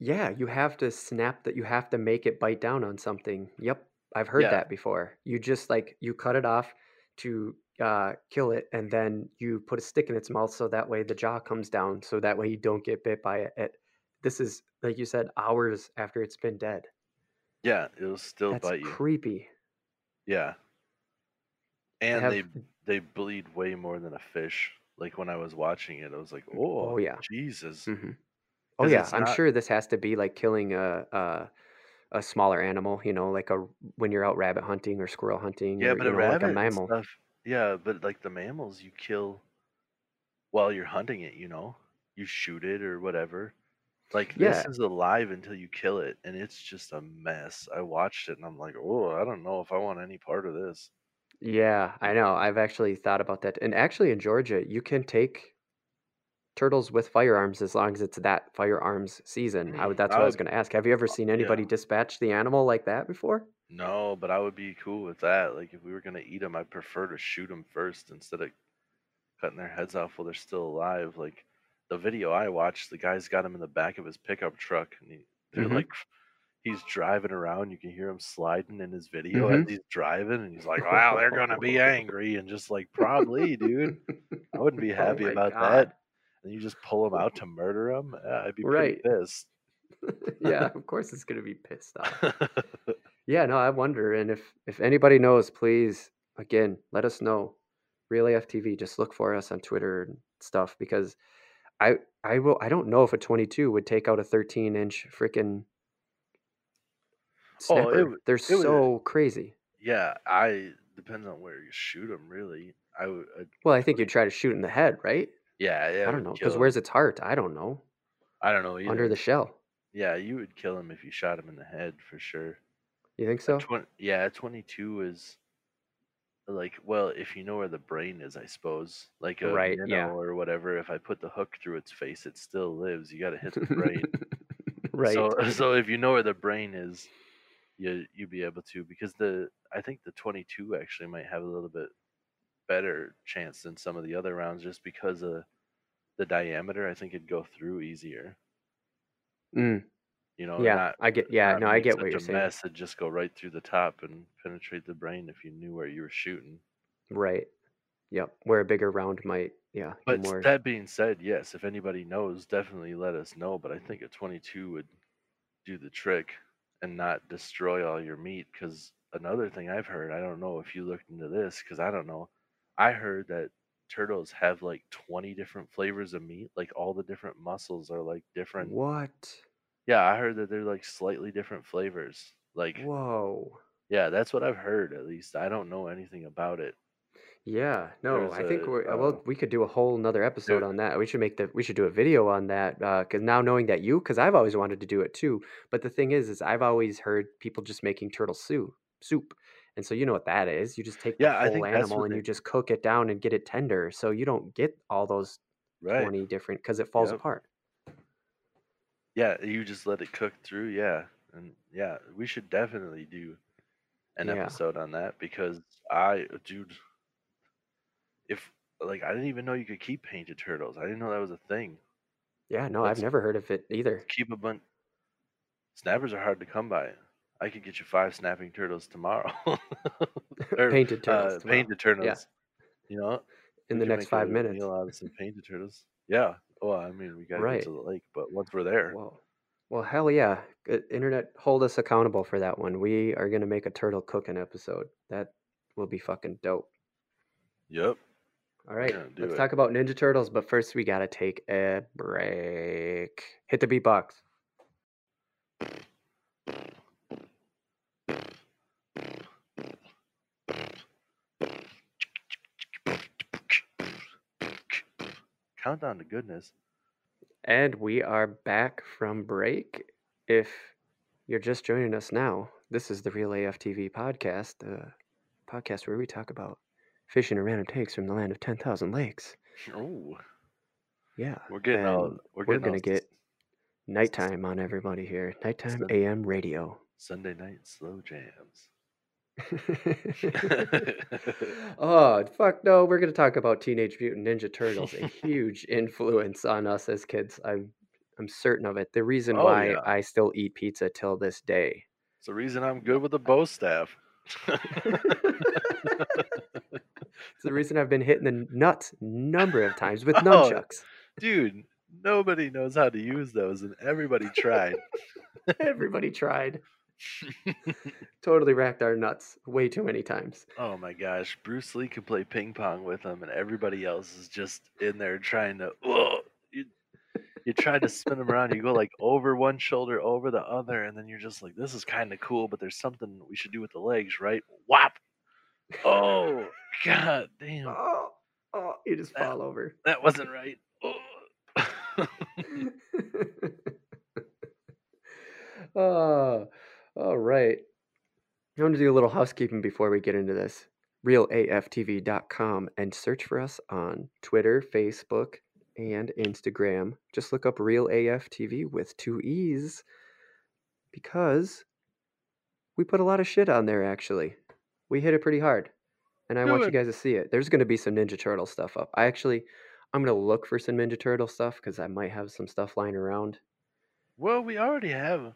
Yeah, you have to snap that you have to make it bite down on something. Yep, I've heard Yeah, that before. You just like you cut it off to uh, kill it, and then you put a stick in its mouth so that way the jaw comes down, so that way you don't get bit by it. it this is like you said, hours after it's been dead. yeah, it'll still That's bite you. creepy. Yeah, and have they they bleed way more than a fish. Like when I was watching it, I was like, "Oh, oh yeah. Jesus!" hmm Oh yeah, I'm not. sure this has to be like killing a, a a smaller animal, you know, like a when you're out rabbit hunting or squirrel hunting Yeah, or but a know, like a rabbit mammal. stuff. Yeah, but like the mammals, you kill while you're hunting it. You know, you shoot it or whatever. Like this is alive until you kill it, and it's just a mess. I watched it and I'm like, "Oh, I don't know if I want any part of this." yeah, I know. I've actually thought about that. And actually in Georgia, you can take turtles with firearms as long as it's that firearms season. I would that's I what I was would, going to ask. Have you ever seen yeah. anybody dispatch the animal like that before? No, but I would be cool with that. Like if we were gonna eat them, I'd prefer to shoot them first instead of cutting their heads off while they're still alive. Like the video I watched, the guy's got him in the back of his pickup truck, and he, they're Mhm. like, he's driving around. You can hear him sliding in his video as Mhm. he's driving, and he's like, "Wow, they're gonna be angry," and just like, probably, dude. I wouldn't be Oh happy my about god. that. And you just pull him out to murder him. Yeah, I'd be pretty Right. pissed. Yeah, of course it's going to be pissed off. Yeah, no, I wonder, and if if anybody knows, please again let us know. Real FTV, just look for us on Twitter and stuff because I I will I don't know if a 22 would take out a 13 inch freaking oh, it They're It would. so crazy. Yeah, I depends on where you shoot them. Really, I would. Well, I think you'd try to shoot in the head, right? Yeah, yeah, I don't know, because where's its heart? I don't know. I don't know Under the shell. Yeah, you would kill him if you shot him in the head for sure. You think so? twenty. Yeah, twenty-two is like well, if you know where the brain is, I suppose. Like a Right, minnow yeah. or whatever. If I put the hook through its face, it still lives. You got to hit the brain. Right. So, so if you know where the brain is, you you'd be able to because the I think the twenty-two actually might have a little bit better chance than some of the other rounds just because of the diameter. I think it'd go through easier. Mm, You know, yeah, not I get yeah, no, I get what you're saying. mess. It'd just go right through the top and penetrate the brain if you knew where you were shooting. Right. Yep. Where a bigger round might, yeah, But more that being said, yes, if anybody knows, definitely let us know. But I think a 22 would do the trick and not destroy all your meat. Because another thing I've heard, I don't know if you looked into this, because I don't know. I heard that turtles have like 20 different flavors of meat. Like all the different muscles are like different. What? Yeah, I heard that they're like slightly different flavors. Like, Whoa. yeah, that's what I've heard at least. I don't know anything about it. Yeah, no, There's I think a, we're uh, uh, well, we could do a whole nother episode on that. We should make the we should do a video on that because now knowing that you, because I've always wanted to do it too. But the thing is, is I've always heard people just making turtle soup, soup, and so you know what that is. You just take the yeah, whole animal and you just cook it down and get it tender, so you don't get all those right. twenty different because it falls Yep. apart. Yeah, you just let it cook through. Yeah. And yeah, we should definitely do an Yeah. episode on that because I, dude, if like I didn't even know you could keep painted turtles. I didn't know that was a thing. Yeah, no, I've never heard of it either. keep a bunch. Snappers are hard to come by. I could get you five snapping turtles tomorrow, or Painted turtles uh, tomorrow. painted Yeah, turtles. You know, in the next five minutes. meal out of some painted turtles. Yeah. Well, I mean, we gotta get Right. to the lake, but once we're there, Well, well, hell yeah. Internet, hold us accountable for that one. We are gonna make a turtle cooking episode. That will be fucking dope. yep, All right, we're right, gonna do let's it. talk about Ninja Turtles, but first we gotta take a break. Hit the beatbox. Countdown to goodness. And we are back from break. If you're just joining us now, this is the Real AF TV podcast, the podcast where we talk about fishing and random takes from the land of 10,000 lakes. Oh, Yeah, we're getting all we're we're gonna get nighttime on everybody here. Nighttime AM radio. Sunday night slow jams. oh fuck no! We're gonna talk about Teenage Mutant Ninja Turtles, a huge influence on us as kids. I'm I'm certain of it. The reason Oh, why yeah. I still eat pizza till this day. It's the reason I'm good with the bow staff. It's the reason I've been hitting the nuts number of times with Oh. nunchucks. Dude, nobody knows how to use those, and everybody tried. Everybody tried. Totally racked our nuts way too many times. oh my gosh, Bruce Lee can play ping pong with them, and everybody else is just in there trying to. Whoa, you, you try to spin them around. You go like over one shoulder, over the other, and then you're just like, "This is kind of cool," but there's something we should do with the legs, right? Whop! Oh, god damn, Oh, oh, you just That- fall over. that wasn't right. Oh. oh, all right. I want to do a little housekeeping before we get into this. RealAFTV.com and search for us on Twitter, Facebook, and Instagram. Just look up Real AF with two E's because we put a lot of shit on there, actually. We hit it pretty hard. And I want you guys to see it. There's going to be some Ninja Turtle stuff up. I actually, I'm going to look for some Ninja Turtle stuff because I might have some stuff lying around. Well, we already have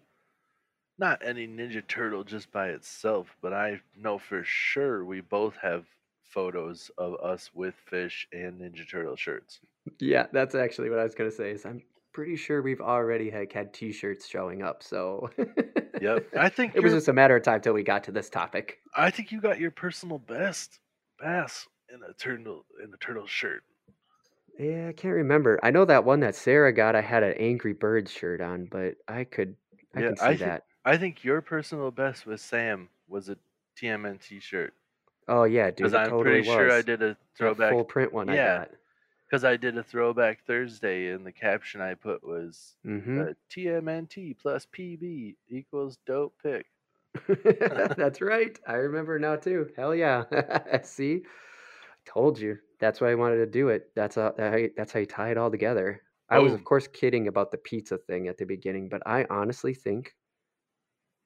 not any Ninja Turtle just by itself, but I know for sure we both have photos of us with fish and Ninja Turtle shirts. Yeah, that's actually what I was gonna say. Is I'm pretty sure we've already had, had T-shirts showing up. So Yep. I think it was just a matter of time till we got to this topic. I think you got your personal best bass in a turtle in a turtle shirt. Yeah, I can't remember. I know that one that Sarah got. I had an Angry Birds shirt on, but I could, I Yeah, can see I think- that. I think your personal best with Sam was a TMNT shirt Oh yeah, dude, because I'm totally pretty sure I did a throwback full print one I Yeah. got. because I did a throwback Thursday and the caption I put was hmm uh, TMNT plus PB equals dope pick. That's right. I remember now too. Hell yeah. See, told you. That's why I wanted to do it. That's how, that's how you tie it all together. I was, of course, kidding about the pizza thing at the beginning, but I honestly think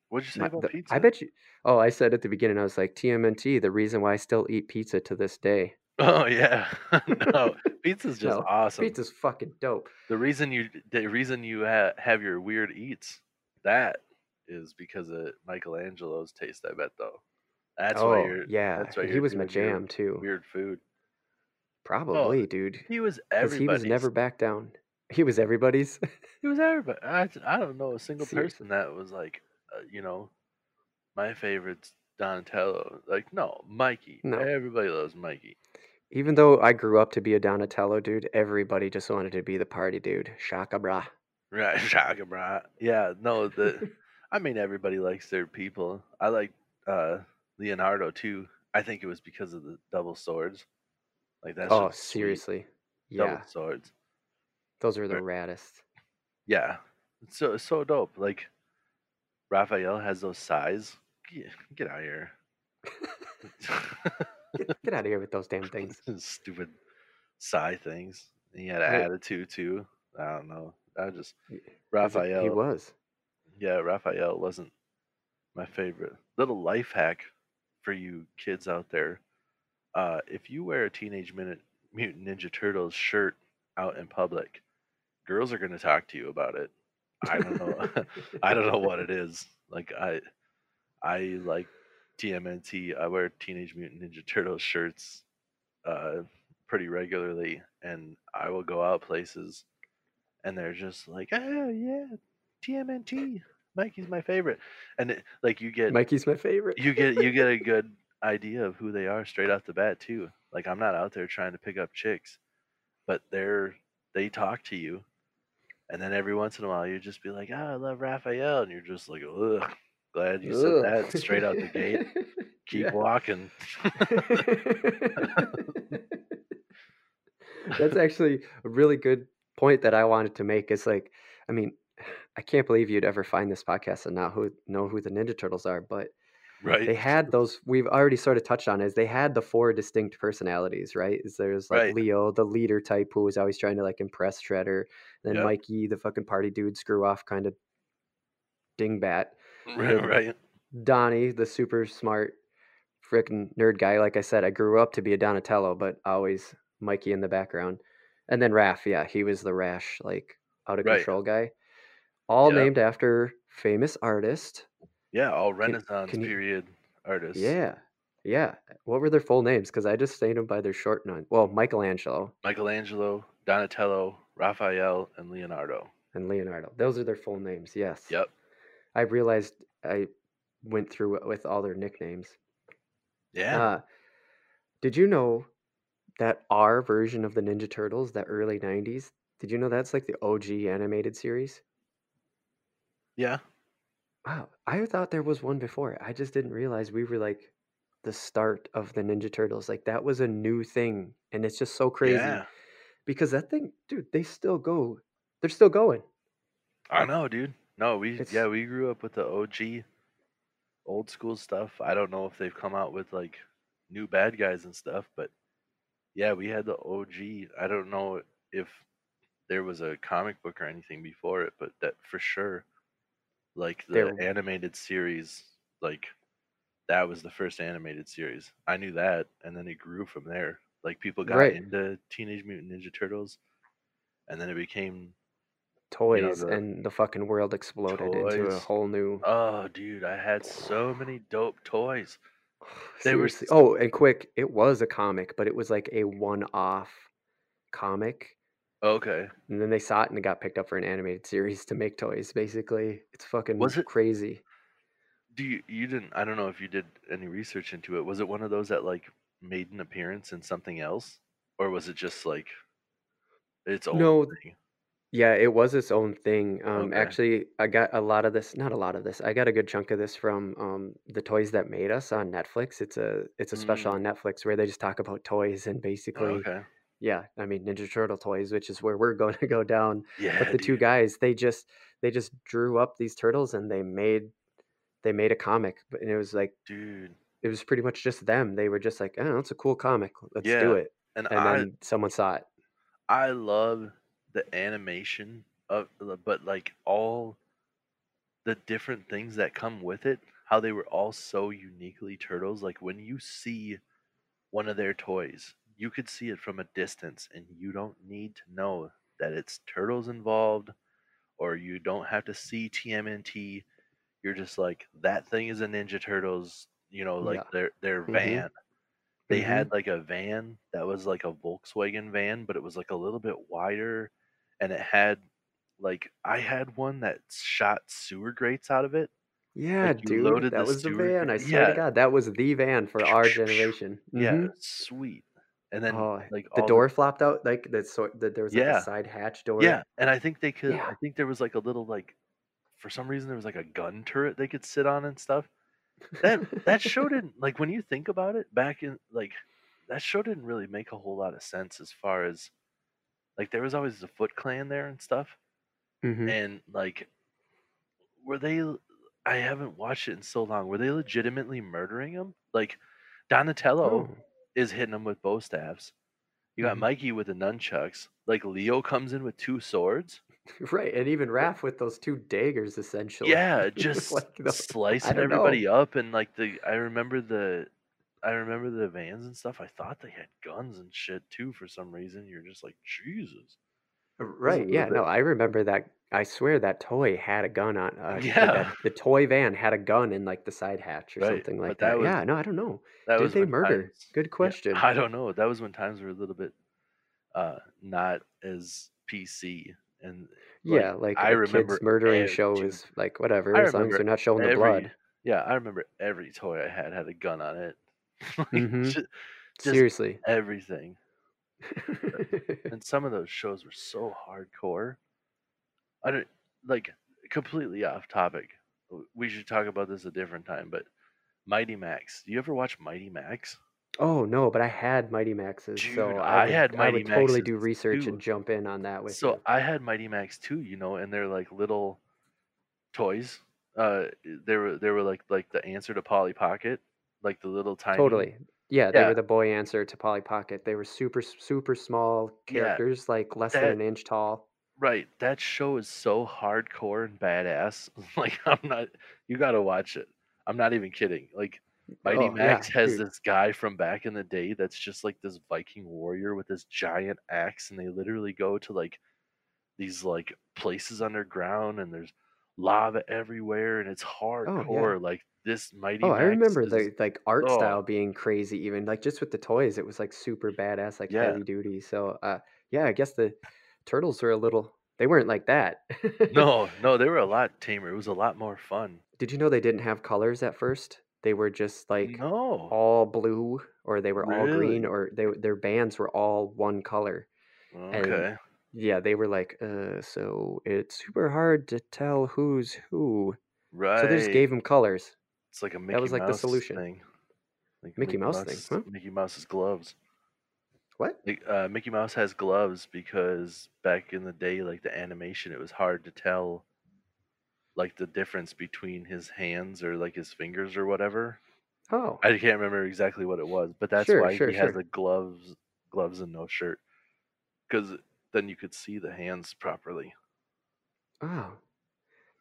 What'd you say my- about the- pizza? I bet you. Oh, I said at the beginning, I was like TMNT. The reason why I still eat pizza to this day. Oh yeah, no, pizza's just No, awesome. Pizza's fucking dope. The reason you the reason you ha- have your weird eats that is because of Michelangelo's taste. I bet though. That's oh why you're yeah, that's why he was my jam too. weird food. Probably, dude. He was Because he was never back down. He was everybody's. He was everybody. I, I don't know a single person that was like, uh, you know, my favorite's Donatello. Like no, Mikey. No. Everybody loves Mikey. Even though I grew up to be a Donatello dude, everybody just wanted to be the party dude. Shaka bra. Right, Shaka Bra. Yeah, no, the I mean everybody likes their people. I like uh Leonardo too. I think it was because of the double swords. Like that's oh, just sweet. seriously. Double swords. those are the Right. raddest. Yeah. It's so it's so dope. Like Raphael has those sais. Get, get out of here. Get, get out of here with those damn things. Stupid sai things. He had an attitude too. I don't know. I just Y- Is it- Raphael. He was. Yeah, Raphael wasn't my favorite. Little life hack for you kids out there. Uh, if you wear a Teenage Minute, Mutant Ninja Turtles shirt out in public, girls are going to talk to you about it. I don't know. I don't know what it is. Like I, I like TMNT. I wear Teenage Mutant Ninja Turtles shirts uh, pretty regularly, and I will go out places, and they're just like, "Oh yeah, TMNT. Mikey's my favorite," and it, like you get Mikey's my favorite. you get you get a good idea of who they are straight off the bat too. Like I'm not out there trying to pick up chicks, but they're they talk to you, and then every once in a while you just be like, oh, I love Raphael," and you're just like, "Ugh." Glad you said that straight out the gate. Keep Yeah. walking. That's actually a really good point that I wanted to make. Is like, I mean, I can't believe you'd ever find this podcast and not who know who the Ninja Turtles are, but right. they had those. We've already sort of touched on is they had the four distinct personalities, right? Is there's like Right. Leo, the leader type, who was always trying to like impress Shredder, then Yep. Mikey, the fucking party dude, screw off kind of dingbat. right, right. Donnie, the super smart freaking nerd guy. Like I said, I grew up to be a Donatello, but always Mikey in the background. And then Raph, yeah, he was the rash, like out of Right. control guy. All Yep. named after famous artist. Yeah, all Renaissance can you period artists. Yeah. Yeah. What were their full names? Because I just named them by their short name. Well, Michelangelo Michelangelo, Donatello, Raphael, and Leonardo. and Leonardo. Those are their full names. Yes. Yep. I realized I went through it with all their nicknames. Yeah. Uh, did you know that our version of the Ninja Turtles, the early 90s, did you know that's like the OG animated series? Yeah. Wow. I thought there was one before. I just didn't realize we were like the start of the Ninja Turtles. Like that was a new thing. And it's just so crazy Yeah. Because that thing, dude, they still go. They're still going. I know, dude. No, we It's yeah, we grew up with the OG old school stuff. I don't know if they've come out with like new bad guys and stuff, but yeah, we had the OG. I don't know if there was a comic book or anything before it, but that for sure like the there. animated series like that was the first animated series. I knew that and then it grew from there. Like people got Right. into Teenage Mutant Ninja Turtles and then it became, you know, Toys the and the fucking world exploded into a whole new. Oh, dude, I had so many dope toys. They were Seriously. s- Oh, and quick, it was a comic, but it was like a one off comic. okay. And then they saw it and it got picked up for an animated series to make toys, basically. It's fucking Was it crazy. do you you didn't I don't know if you did any research into it. Was it one of those that like made an appearance in something else or was it just like its own No, thing? yeah, it was its own thing. Um, Okay. actually, I got a lot of this, not a lot of this. I got a good chunk of this from um, the Toys That Made Us on Netflix. It's a it's a special Mm. on Netflix where they just talk about toys and basically, okay. yeah, I mean Ninja Turtle toys, which is where we're going to go down. Yeah, But the two guys, they just they just drew up these turtles and they made they made a comic, but- and it was like Dude. It was pretty much just them. They were just like, oh, it's a cool comic. Let's do it. And And I then someone saw it. I love the animation of but like all the different things that come with it, how they were all so uniquely turtles. Like when you see one of their toys, you could see it from a distance and you don't need to know that it's turtles involved or you don't have to see TMNT. You're just like that thing is a Ninja Turtles, you know, like Yeah. their their Mm-hmm. van. They Mm-hmm. had like a van that was like a Volkswagen van, but it was like a little bit wider and it had like I had one that shot sewer grates out of it. Yeah, Like dude, loaded that was the van. gra- I swear to. God, that was the van for our generation. Yeah, hmm sweet. And then Oh, like the all the door flopped out, like the sort that there was like a side hatch door. yeah. And I think they could Yeah. I think there was like a little like for some reason there was like a gun turret they could sit on and stuff. That that show didn't like when you think about it back in like that show didn't really make a whole lot of sense as far as like there was always the Foot Clan there and stuff. hmm And like were they I haven't watched it in so long. Were they legitimately murdering him? Like Donatello Oh. is hitting him with bow staves. You got hmm Mikey with the nunchucks. Like Leo comes in with two swords. Right, and even Raph with those two daggers, essentially. Yeah, just like the, slicing everybody know. up and like the I remember the I remember the vans and stuff. I thought they had guns and shit too for some reason. You're just like, Jesus. It was a Right, yeah, bit no, I remember that. I swear that toy had a gun on. Uh, Yeah. that the toy van had a gun in like the side hatch or Right. something But like that that. was Yeah, no, I don't know. that Did was they murder? times Good yeah, question. I don't know. That was when times were a little bit uh not as PC and like Yeah, like I remember kids murdering every show is like whatever, as long as they're not showing the blood. yeah, I remember every toy I had had a gun on it. like hmm just, just Seriously. everything. And some of those shows were so hardcore. I don't like completely off topic. We should talk about this a different time, but Mighty Max. Do you ever watch Mighty Max? Oh no, but I had Mighty Maxes, Dude, so I I would had I Mighty would totally Maxes do research too. and jump in on that with So you. I had Mighty Max too, you know, and they're like little toys. Uh, they were they were like like the answer to Polly Pocket, like the little tiny. Totally. Yeah, they Yeah, were the boy answer to Polly Pocket. They were super super small yeah. characters, like less than an inch tall. right. That show is so hardcore and badass. Like I'm not. You got to watch it. I'm not even kidding. Like Mighty Oh yeah, Max has dude. this guy from back in the day that's just like this Viking warrior with this giant axe, and they literally go to like these like places underground and there's lava everywhere and it's Oh yeah. hardcore. Like this Mighty Oh, I remember is the like art oh style being crazy even like just with the toys it was like super badass like yeah. heavy duty. So uh yeah, I guess the turtles were a little they weren't like that. No, no, they were a lot tamer. It was a lot more fun. Did you know they didn't have colors at first? They were just like No, all blue or they were all green or they their bands were all one color. And Okay. yeah, they were like, uh, so it's super hard to tell who's who. Right. So they just gave them colors. It's like a That was like the solution. thing. Like Mickey Mickey Mouse thing, huh? Mickey Mouse's gloves. What? Uh, Mickey Mouse has gloves because back in the day, like the animation, it was hard to tell like the difference between his hands or like his fingers or whatever. Oh, I can't remember exactly what it was, but that's sure, why sure, he has the gloves, gloves and no shirt, because then you could see the hands properly. Oh,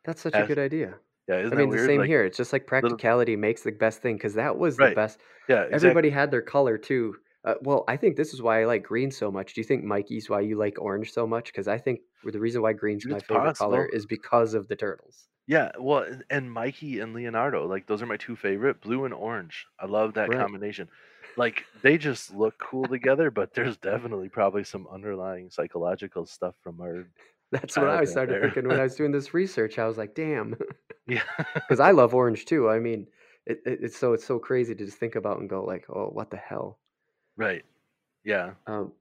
that's such a good idea. yeah, I mean, the same Like here. It's just like little practicality makes the best thing because that was the best. Yeah, exactly. Everybody had their color too. Uh, well, I think this is why I like green so much. Do you think Mikey's why you like orange so much? Because I think the reason why green's Dude, my favorite color is because of the turtles. Yeah, well, and- and Mikey and Leonardo, like those are my two favorite, blue and orange. I love that Right. combination. Like they just look cool together, but there's definitely probably some underlying psychological stuff from our That's what I started there. thinking when I was doing this research. I was like, damn, yeah. because I love orange too. I mean, it, it, it's so it's so crazy to just think about and go like, oh, what the hell? Right. Yeah. Um,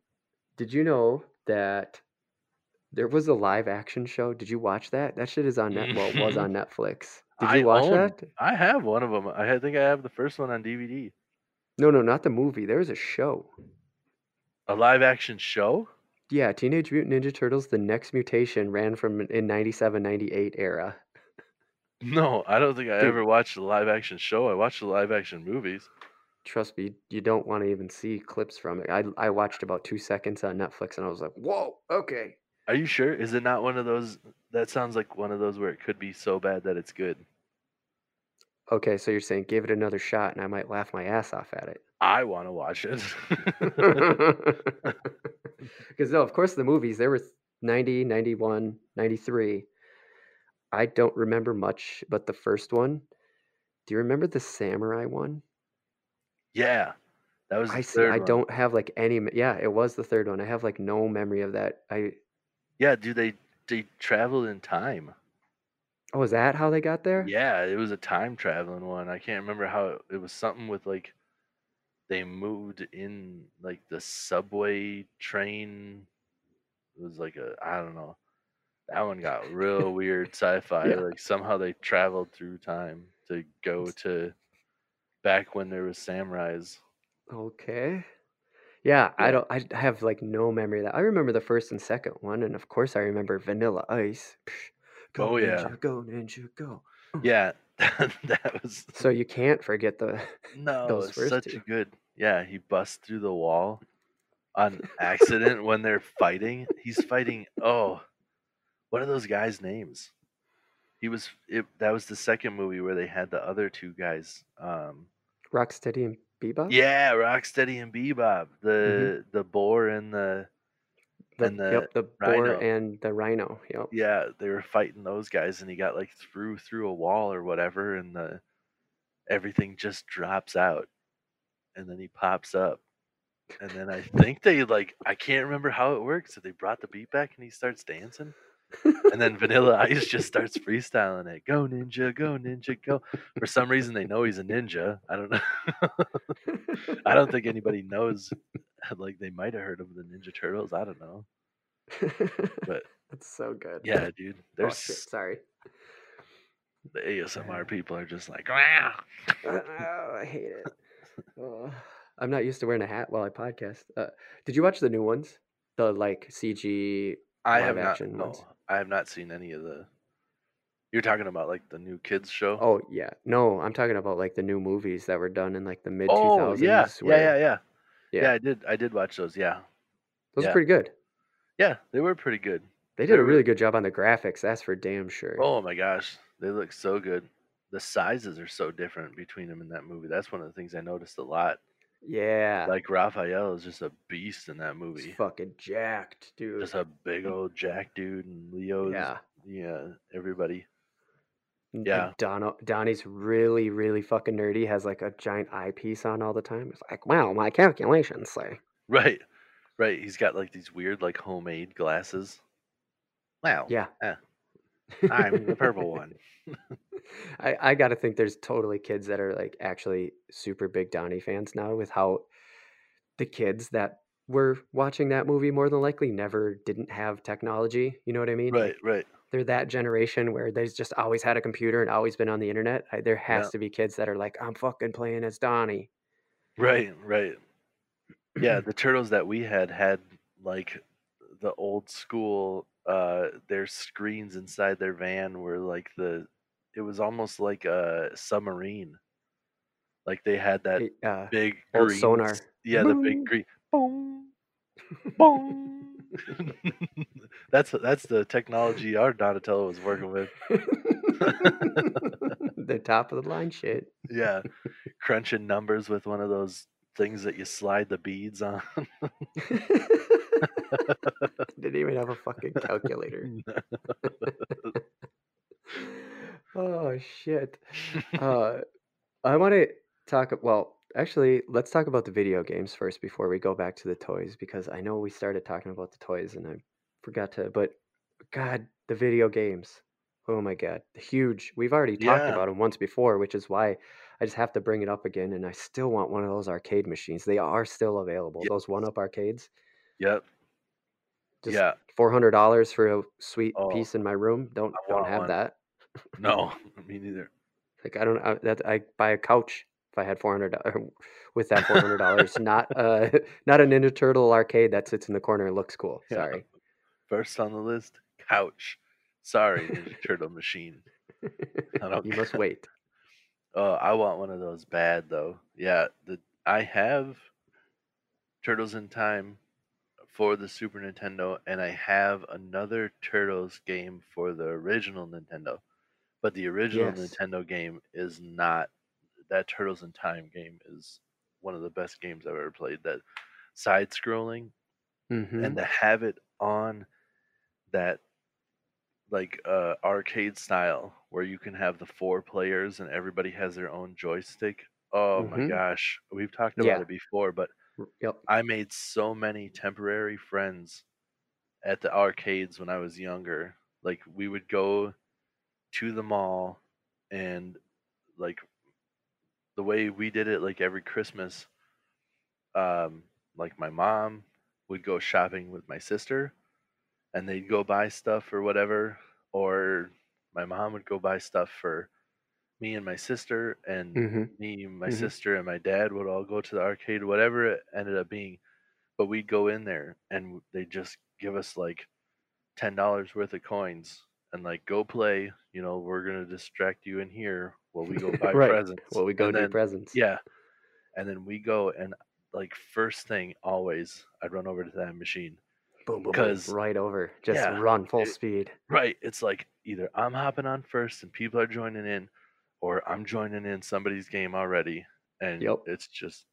did you know that there was a live action show? Did you watch that? That shit is on net. Well, it was on Netflix. Did I you watch own that? I have one of them. I think I have the first one on DVD. No, no, not the movie. There was a show. A live action show? Yeah, Teenage Mutant Ninja Turtles: The Next Mutation ran from in 97, 98 era. No, I don't think I Dude, ever watched the live action show. I watched the live action movies. Trust me, you don't want to even see clips from it. I I watched about two seconds on Netflix and I was like, whoa, okay. Are you sure? Is it not one of those that sounds like one of those where it could be so bad that it's good? Okay, so you're saying give it another shot and I might laugh my ass off at it. I want to watch it. Because no, of course the movies, there were 90, 91, 93. I don't remember much but the first one. Do you remember the samurai one? Yeah, that was I see. I one. don't have like any. Yeah, it was the third one. I have like no memory of that. I Yeah, do they they traveled in time. oh, is that how they got there? Yeah, it was a time traveling one. I can't remember how it, it was something with like they moved in like the subway train. It was like a I don't know. That one got real weird sci-fi. Yeah. Like somehow they traveled through time to go to back when there was samurais. Okay. Yeah, I don't. I have like no memory of that. I remember the first and second one, and of course I remember Vanilla Ice. Go Oh yeah. ninja, go ninja, go. Yeah. that was So you can't forget the no, those first such two. a good. Yeah, he busts through the wall on accident when they're fighting. He's fighting. Oh, what are those guys' names? He was. It, that was the second movie where they had the other two guys. Um, Rocksteady and Bebop. yeah, Rocksteady and Bebop, hmm the the boar and the The and the yep, the boar and the rhino. Yep. Yeah, they were fighting those guys, and he got like through through a wall or whatever, and the everything just drops out, and then he pops up, and then I think they like I can't remember how it works. So they brought the beat back, and he starts dancing, and then Vanilla Ice just starts freestyling it. Go ninja, go ninja, go. For some reason, they know he's a ninja. I don't know. I don't think anybody knows. Like they might have heard of the Ninja Turtles. I don't know, but That's so good. yeah, dude. Oh shit! Sorry. the ASMR people are just like, wow. Oh, I hate it. Oh, I'm not used to wearing a hat while I podcast. Uh, did you watch the new ones? The like CG I have not. action No, ones? I have not seen any of the. You're talking about like the new kids show. Oh yeah, no, I'm talking about like the new movies that were done in like the mid 2000s. Oh yeah, 2000s. yeah, yeah, yeah, yeah. yeah, I did. I did watch those. Yeah, those are pretty good. yeah. They were pretty good. They They did a were. really good job on the graphics. That's for damn sure. Oh my gosh, they look so good. The sizes are so different between them in that movie. That's one of the things I noticed a lot. Yeah. Like Raphael is just a beast in that He's movie. fucking jacked, dude. Just a big old Jack dude, and Leo's Yeah. yeah, everybody. Yeah. Dono, Donnie's really, really fucking nerdy. Has like a giant eyepiece on all the time. It's like, wow, my calculations say. Right, right. He's got like these weird like homemade glasses. Wow, Yeah. I'm the purple one. I, I got to think there's totally kids that are like actually super big Donnie fans now with how the kids that were watching that movie more than likely never didn't have technology. You know what I mean? Right, right. they're that generation where they've just always had a computer and always been on the internet. I, there has Yeah. to be kids that are like, I'm fucking playing as Donnie. Right, right. Yeah, the turtles that we had had like the old school uh their screens inside their van were like the it was almost like a submarine. Like they had that It, uh, big green sonar. Yeah, the big green boom boom. that's that's the technology our Donatello was working with. the top of the line shit. Yeah. Crunching numbers with one of those things that you slide the beads on. Didn't even have a fucking calculator. oh shit. Uh, I want to talk. Well, actually, let's talk about the video games first before we go back to the toys because I know we started talking about the toys and I forgot to. But God, the video games. Oh my God, huge. We've already talked Yeah. about them once before, which is why I just have to bring it up again. And I still want one of those arcade machines. They are still available. Those one up arcades. Yep. Just Yeah. four hundred dollars for a sweet Oh, piece in my room. Don't don't have one. that. No, me neither. Like I don't. I, that I buy a couch if I had four hundred with that four hundred dollars. not uh not a Ninja Turtle arcade that sits in the corner and looks cool. Yeah. Sorry. First on the list, couch. Sorry, Ninja Turtle machine. I don't. you must wait. Oh, I want one of those bad though. Yeah, the I have Turtles in Time for the Super Nintendo, and I have another Turtles game for the original Nintendo. But the original Yes. Nintendo game is not that Turtles in Time game is one of the best games I've ever played. That side scrolling hmm and to have it on that like uh arcade style where you can have the four players and everybody has their own joystick. Oh my Mhm. gosh, we've talked about Yeah. it before, but Yep. I made so many temporary friends at the arcades when I was younger. Like we would go to the mall and like the way we did it like every Christmas um like my mom would go shopping with my sister and they'd go buy stuff or whatever or my mom would go buy stuff for me and my sister and hmm me, my Mhm. sister, and my dad would all go to the arcade, whatever it ended up being. But we'd go in there and they just give us like ten dollars worth of coins and like go play. You know, we're gonna distract you in here while we go buy right. presents. Well, we go and do then, presents. yeah, and then we go and like first thing always, I'd run over to that machine. Boom, boom, boom. 'Cause- Right over. Just yeah, run full it- speed. Right. It's like either I'm hopping on first and people are joining in, or I'm joining in somebody's game already, and Yep. it's just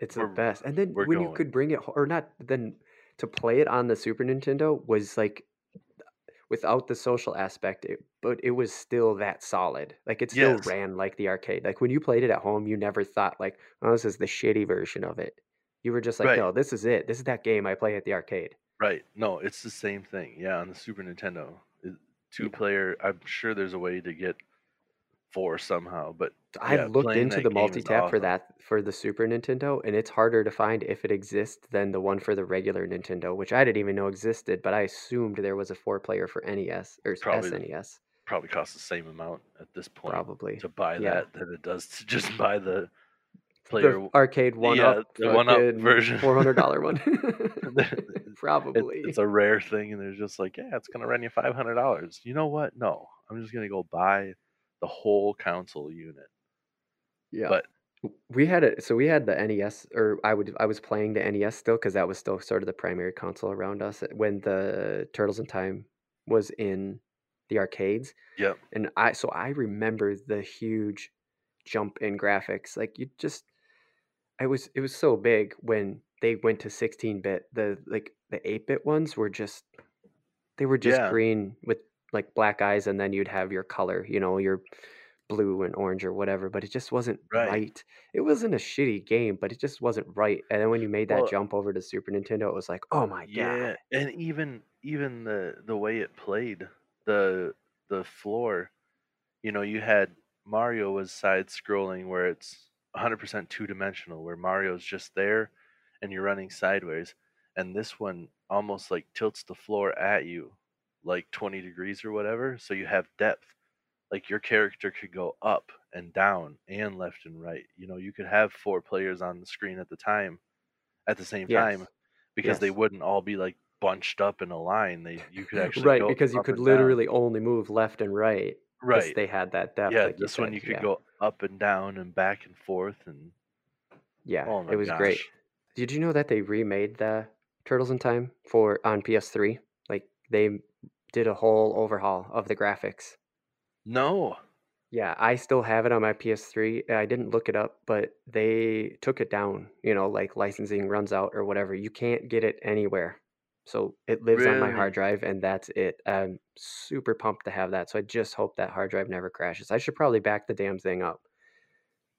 It's the best. And then when you could bring it, or not, then to play it on the Super Nintendo was like without the social aspect, it, but it was still that solid. Like it still Yes. ran like the arcade. Like when you played it at home, you never thought like, "Oh, this is the shitty version of it." You were just like, Right. "No, this is it. This is that game I play at the arcade." Right. No, it's the same thing. Yeah, on the Super Nintendo, it- two Yeah. player. I'm sure there's a way to get four somehow, but I've yeah, looked playing into that the game is multi-tap for awesome. that for the Super Nintendo, and it's harder to find if it exists than the one for the regular Nintendo, which I didn't even know existed, but I assumed there was a four-player for NES or s- Probably SNES, Probably costs the same amount at this point probably. to buy Yeah. that than it does to just buy the player. The arcade one yeah, up, the one-up version. four hundred dollar one, It- probably. it's a rare thing, and they're just like, yeah, it's gonna run you five hundred dollars. You know what? No, I'm just gonna go buy the whole console unit. yeah, But we had it. So we had the NES, or I would I was playing the NES still because that was still sort of the primary console around us eh, when the Turtles in Time was in the arcades. yep, and I so I remember the huge jump in graphics. Like you just it was it was so big when they went to 16 bit. The like the 8 bit ones were just they were just Yeah, green with like black eyes, and then you'd have your color, you know, your blue and orange or whatever. But it just wasn't right. right. It wasn't a shitty game, but it just wasn't right. And then when you made that Well, jump over to Super Nintendo, it was like, oh my god, yeah, and even even the the way it played, the the floor, you know, you had Mario was side scrolling where it's 100% two dimensional, where Mario's just there and you're running sideways, and this one almost like tilts the floor at you like 20 degrees or whatever, so you have depth. Like your character could go up and down and left and right. You know, you could have four players on the screen at the time at the same time yes, because they wouldn't all be like bunched up in a line. They you could actually Right, because you could and down. literally only move left and right Right. they had that depth, Yeah, like this one you could Yeah, go up and down and back and forth and yeah, oh it was great. Did you know that they remade the Turtles in Time for on PS3? Like they did a whole overhaul of the graphics. No. Yeah, I still have it on my PS3. I didn't look it up, but they took it down, you know, like licensing runs out or whatever. You can't get it anywhere. So it lives on my hard drive and that's it. I'm super pumped to have that. So I just hope that hard drive never crashes. I should probably back the damn thing up.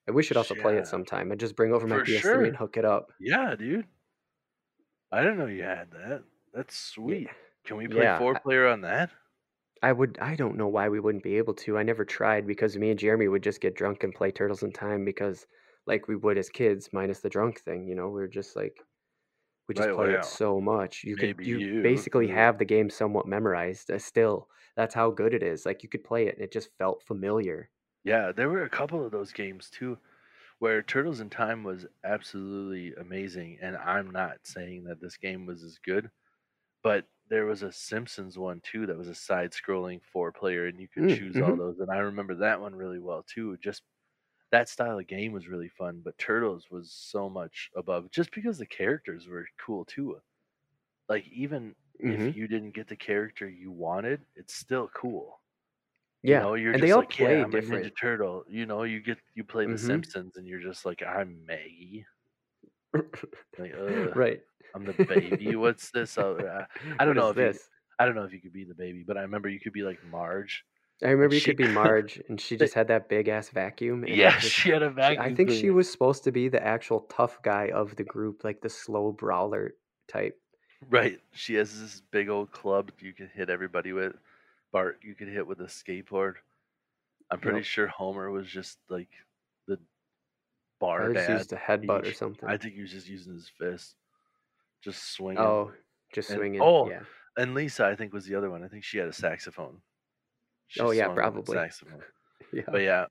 And we should also play it sometime. I just bring over my For PS3 and hook it up. Yeah, dude. I didn't know you had that. That's Yeah. sweet. Can we play Yeah. four player on that? I would I don't know why we wouldn't be able to. I never tried because me and Jeremy would just get drunk and play Turtles in Time because like we would as kids, minus the drunk thing, you know, we are just like we just play it so much. You could you you. basically have the game somewhat memorized uh, still. That's how good it is. Like you could play it and it just felt familiar. Yeah, there were a couple of those games too where Turtles in Time was absolutely amazing and I'm not saying that this game was as good, but there was a Simpsons one too that was a side scrolling four player and you could Mm, choose all hmm those and I remember that one really well too. Just that style of game was really fun, but Turtles was so much above just because the characters were cool too. Like even if hmm you didn't get the character you wanted, it's still cool. You Yeah. know, you're And they just all like, "Yeah, play I'm a Ninja different. Turtle." You know, you get you play The hmm Simpsons and you're just like, "I'm Maggie." Like, right. I'm the baby. What's this?" Uh, I don't what know if you this? I don't know if you could be the baby, but I remember you could be like Marge I remember you she could be Marge, and she just had that big ass vacuum, Yeah, just. she had a She, I think she was supposed to be the actual tough guy of the group, like the slow brawler type. Right. She has this big old club you can hit everybody with. Bart you could hit with a skateboard. I'm pretty Yep. sure Homer was just like the bar dad. used a He, headbutt or something. I think he was just using his fist, just swinging. Oh, just And swinging. oh, Yeah. and Lisa, I think was the other one. I think she had a saxophone. She Oh yeah, swung on a probably. saxophone. Yeah. But yeah,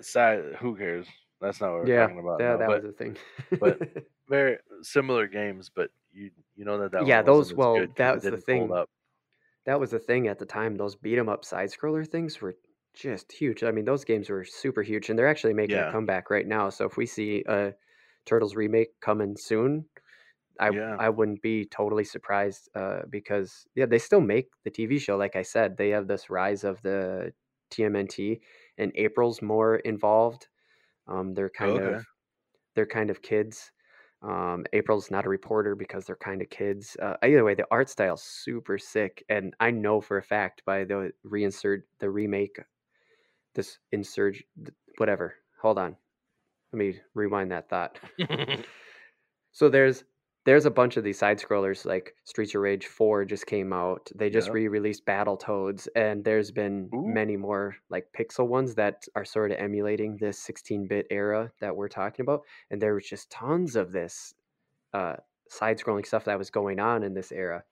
si- who cares? That's not what we're Yeah. talking about Yeah, now. that But was a thing. but very similar games. But you you know that that yeah, those. Well, good that was the thing. up. That was the thing at the time. Those beat 'em up side scroller things were just huge. I mean, those games were super huge, and they're actually making a comeback right now. So if we see a Turtles remake coming soon, I yeah. I wouldn't be totally surprised uh, because yeah, they still make the TV show. Like I said, they have this rise of the TMNT, and April's more involved. Um, they're kind Okay. of they're kind of kids. Um, April's not a reporter because they're kind of kids. Uh, either way, the art style's super sick, and I know for a fact by the reinsert the remake, this insurge whatever. Hold on, let me rewind that thought. So there's there's a bunch of these side scrollers like Streets of Rage 4 just came out. They just Yep. re-released Battletoads and there's been Ooh. many more like pixel ones that are sort of emulating this 16-bit era that we're talking about and there was just tons of this uh side scrolling stuff that was going on in this era.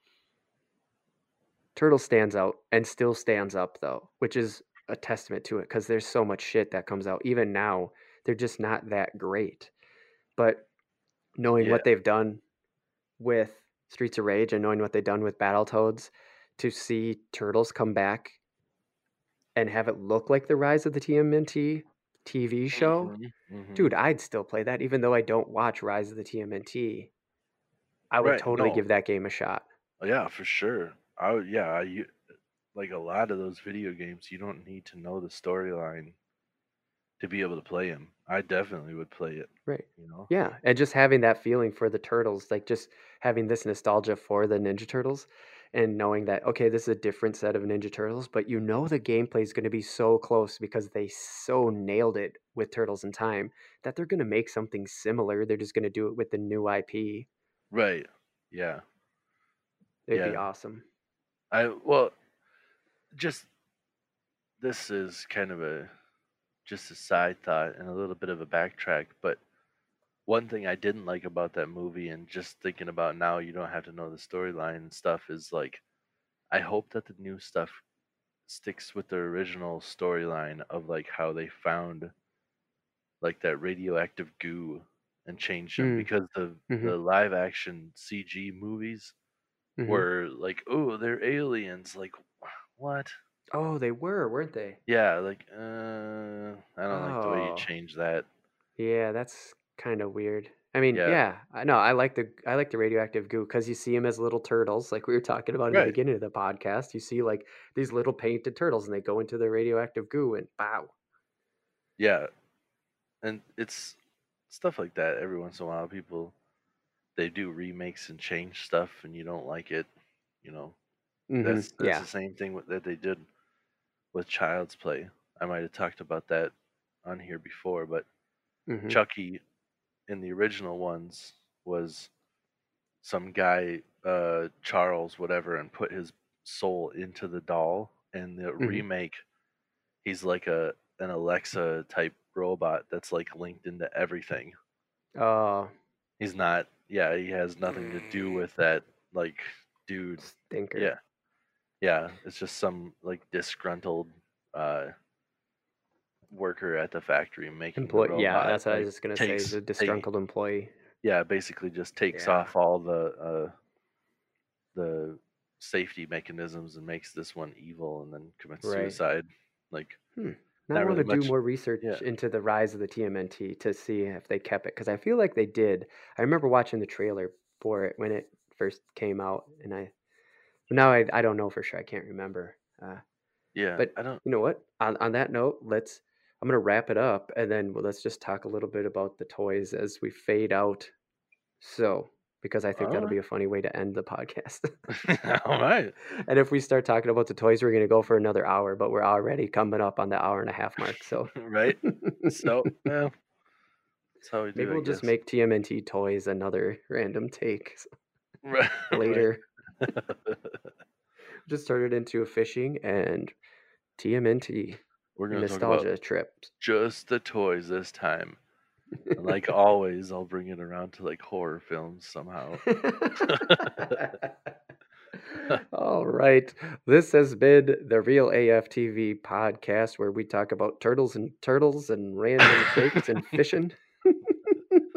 Turtle stands out and still stands up though, which is a testament to it because there's so much shit that comes out. Even now, they're just not that great. But knowing Yeah. what they've done with Streets of Rage and knowing what they've done with Battletoads, to see Turtles come back and have it look like the rise of the TMNT TV show, Mhm, mhm. dude, I'd still play that even though I don't watch Rise of the TMNT. I would Right. totally No. give that game a shot. Yeah, for sure. I would. Yeah. I, you, like a lot of those video games, you don't need to know the storyline to be able to play him. I definitely would play it. Right. You know. Yeah, and just having that feeling for the turtles, like just having this nostalgia for the Ninja Turtles and knowing that okay, this is a different set of Ninja Turtles, but you know the gameplay is going to be so close because they so nailed it with Turtles in Time that they're going to make something similar. They're just going to do it with the new IP. Right. Yeah. It'd be awesome. I well, just this is kind of a just a side thought and a little bit of a backtrack, but one thing I didn't like about that movie and just thinking about now you don't have to know the storyline and stuff is like I hope that the new stuff sticks with the original storyline of like how they found like that radioactive goo and changed them Mm. because the Mhm. the live action CG movies Mhm. were like, oh, they're aliens. Like, what? Oh, they were, weren't they? Yeah, like, uh, I don't like the way you Oh. change that. Yeah, that's kind of weird. I mean, Yeah. yeah, I know. I like the I like the radioactive goo because you see them as little turtles, like we were talking about in the Right. beginning of the podcast. You see like these little painted turtles, and they go into the radioactive goo, and bow. Yeah, and it's stuff like that. Every once in a while, people they do remakes and change stuff, and you don't like it. You know, Mhm, that's that's Yeah, the same thing with, that they did with Child's Play. I might have talked about that on here before, but mhm, Chucky in the original ones was some guy, uh, Charles, whatever, and put his soul into the doll. In the Mhm. remake, he's like a an Alexa type robot that's like linked into everything. Oh, He's not. Yeah, he has nothing to do with that. Like, dude. stinker. Yeah, yeah. It's just some like disgruntled uh worker at the factory making the Employee. Yeah, that's what I was just gonna say. takes The take, disgruntled employee. yeah, basically just takes Yeah. off all the uh the safety mechanisms and makes this one evil and then commits Right. suicide. Like, Hmm. I want really to do more research Yeah, into the rise of the TMNT to see if they kept it because I feel like they did. I remember watching the trailer for it when it first came out, and I now I, I don't know for sure. I can't remember. Uh, yeah. but I don't. you know what? On on that note, let's. I'm gonna wrap it up, and then well, let's just talk a little bit about the toys as we fade out. So, because I think All that'll right. be a funny way to end the podcast. all right. and if we start talking about the toys, we're gonna go for another hour, but we're already coming up on the hour and a half mark. So. right. So, well, that's how we do. Maybe we'll just make TMNT toys another random take s- Right. right. later. just turned it into a fishing and TMNT We're gonna talk about nostalgia trips. just the toys this time. And like always, I'll bring it around to like horror films somehow. All right. This has been the Real AF TV podcast where we talk about turtles and turtles and random fakes and fishing.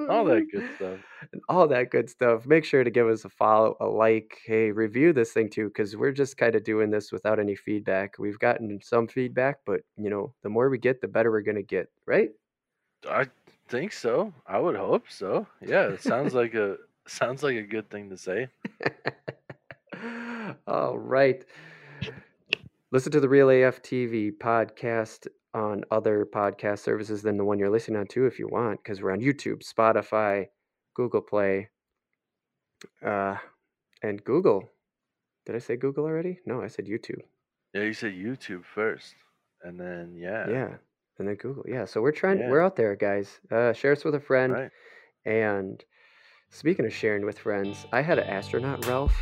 All that good stuff. and all that good stuff. Make sure to give us a follow, a like, hey, review this thing too, because we're just kind of doing this without any feedback. We've gotten some feedback, but you know, the more we get, the better we're gonna get, right? I think so. I would hope so. Yeah, it sounds like a sounds like a good thing to say. all right. Listen to the Real AF TV podcast on other podcast services than the one you're listening on too, if you want, because we're on YouTube, Spotify, Google Play, uh, and Google. Did I say Google already? No, I said YouTube. Yeah, you said YouTube first, and then yeah, Yeah, and then Google. Yeah, so we're trying. Yeah. We're out there, guys. Uh, share us with a friend. right. And speaking of sharing with friends, I had an astronaut Ralph,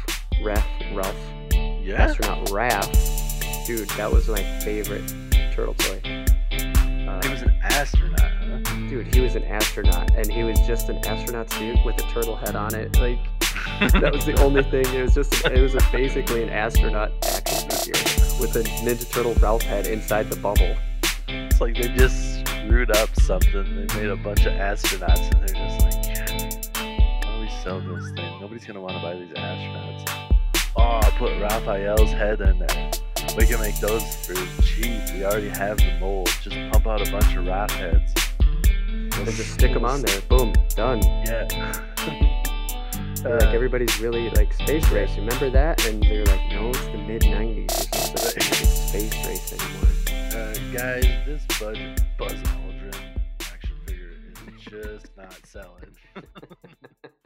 Ralph, Ralph, Yeah, astronaut Raph. Dude, that was my favorite turtle toy. Was an astronaut, huh? dude, he was an astronaut, and he was just an astronaut suit with a turtle head on it. Like that was the only thing. It was just. It was a, basically an astronaut action figure with a Ninja Turtle Ralph head inside the bubble. It's like they just screwed up something. They made a bunch of astronauts, and they're just like, "How do we sell this thing? Nobody's gonna want to buy these astronauts." Oh, I'll put Raphael's head in there. We can make those for cheap. We already have the mold. Just pump out a bunch of Raph heads. And just stick them on there. Boom, done. Yeah. They're like Uh, everybody's really like space race. Remember that? And they're like, no, it's the mid '90s. It's not space race anymore. uh, guys, this Buzz, Buzz Aldrin action figure is just not selling.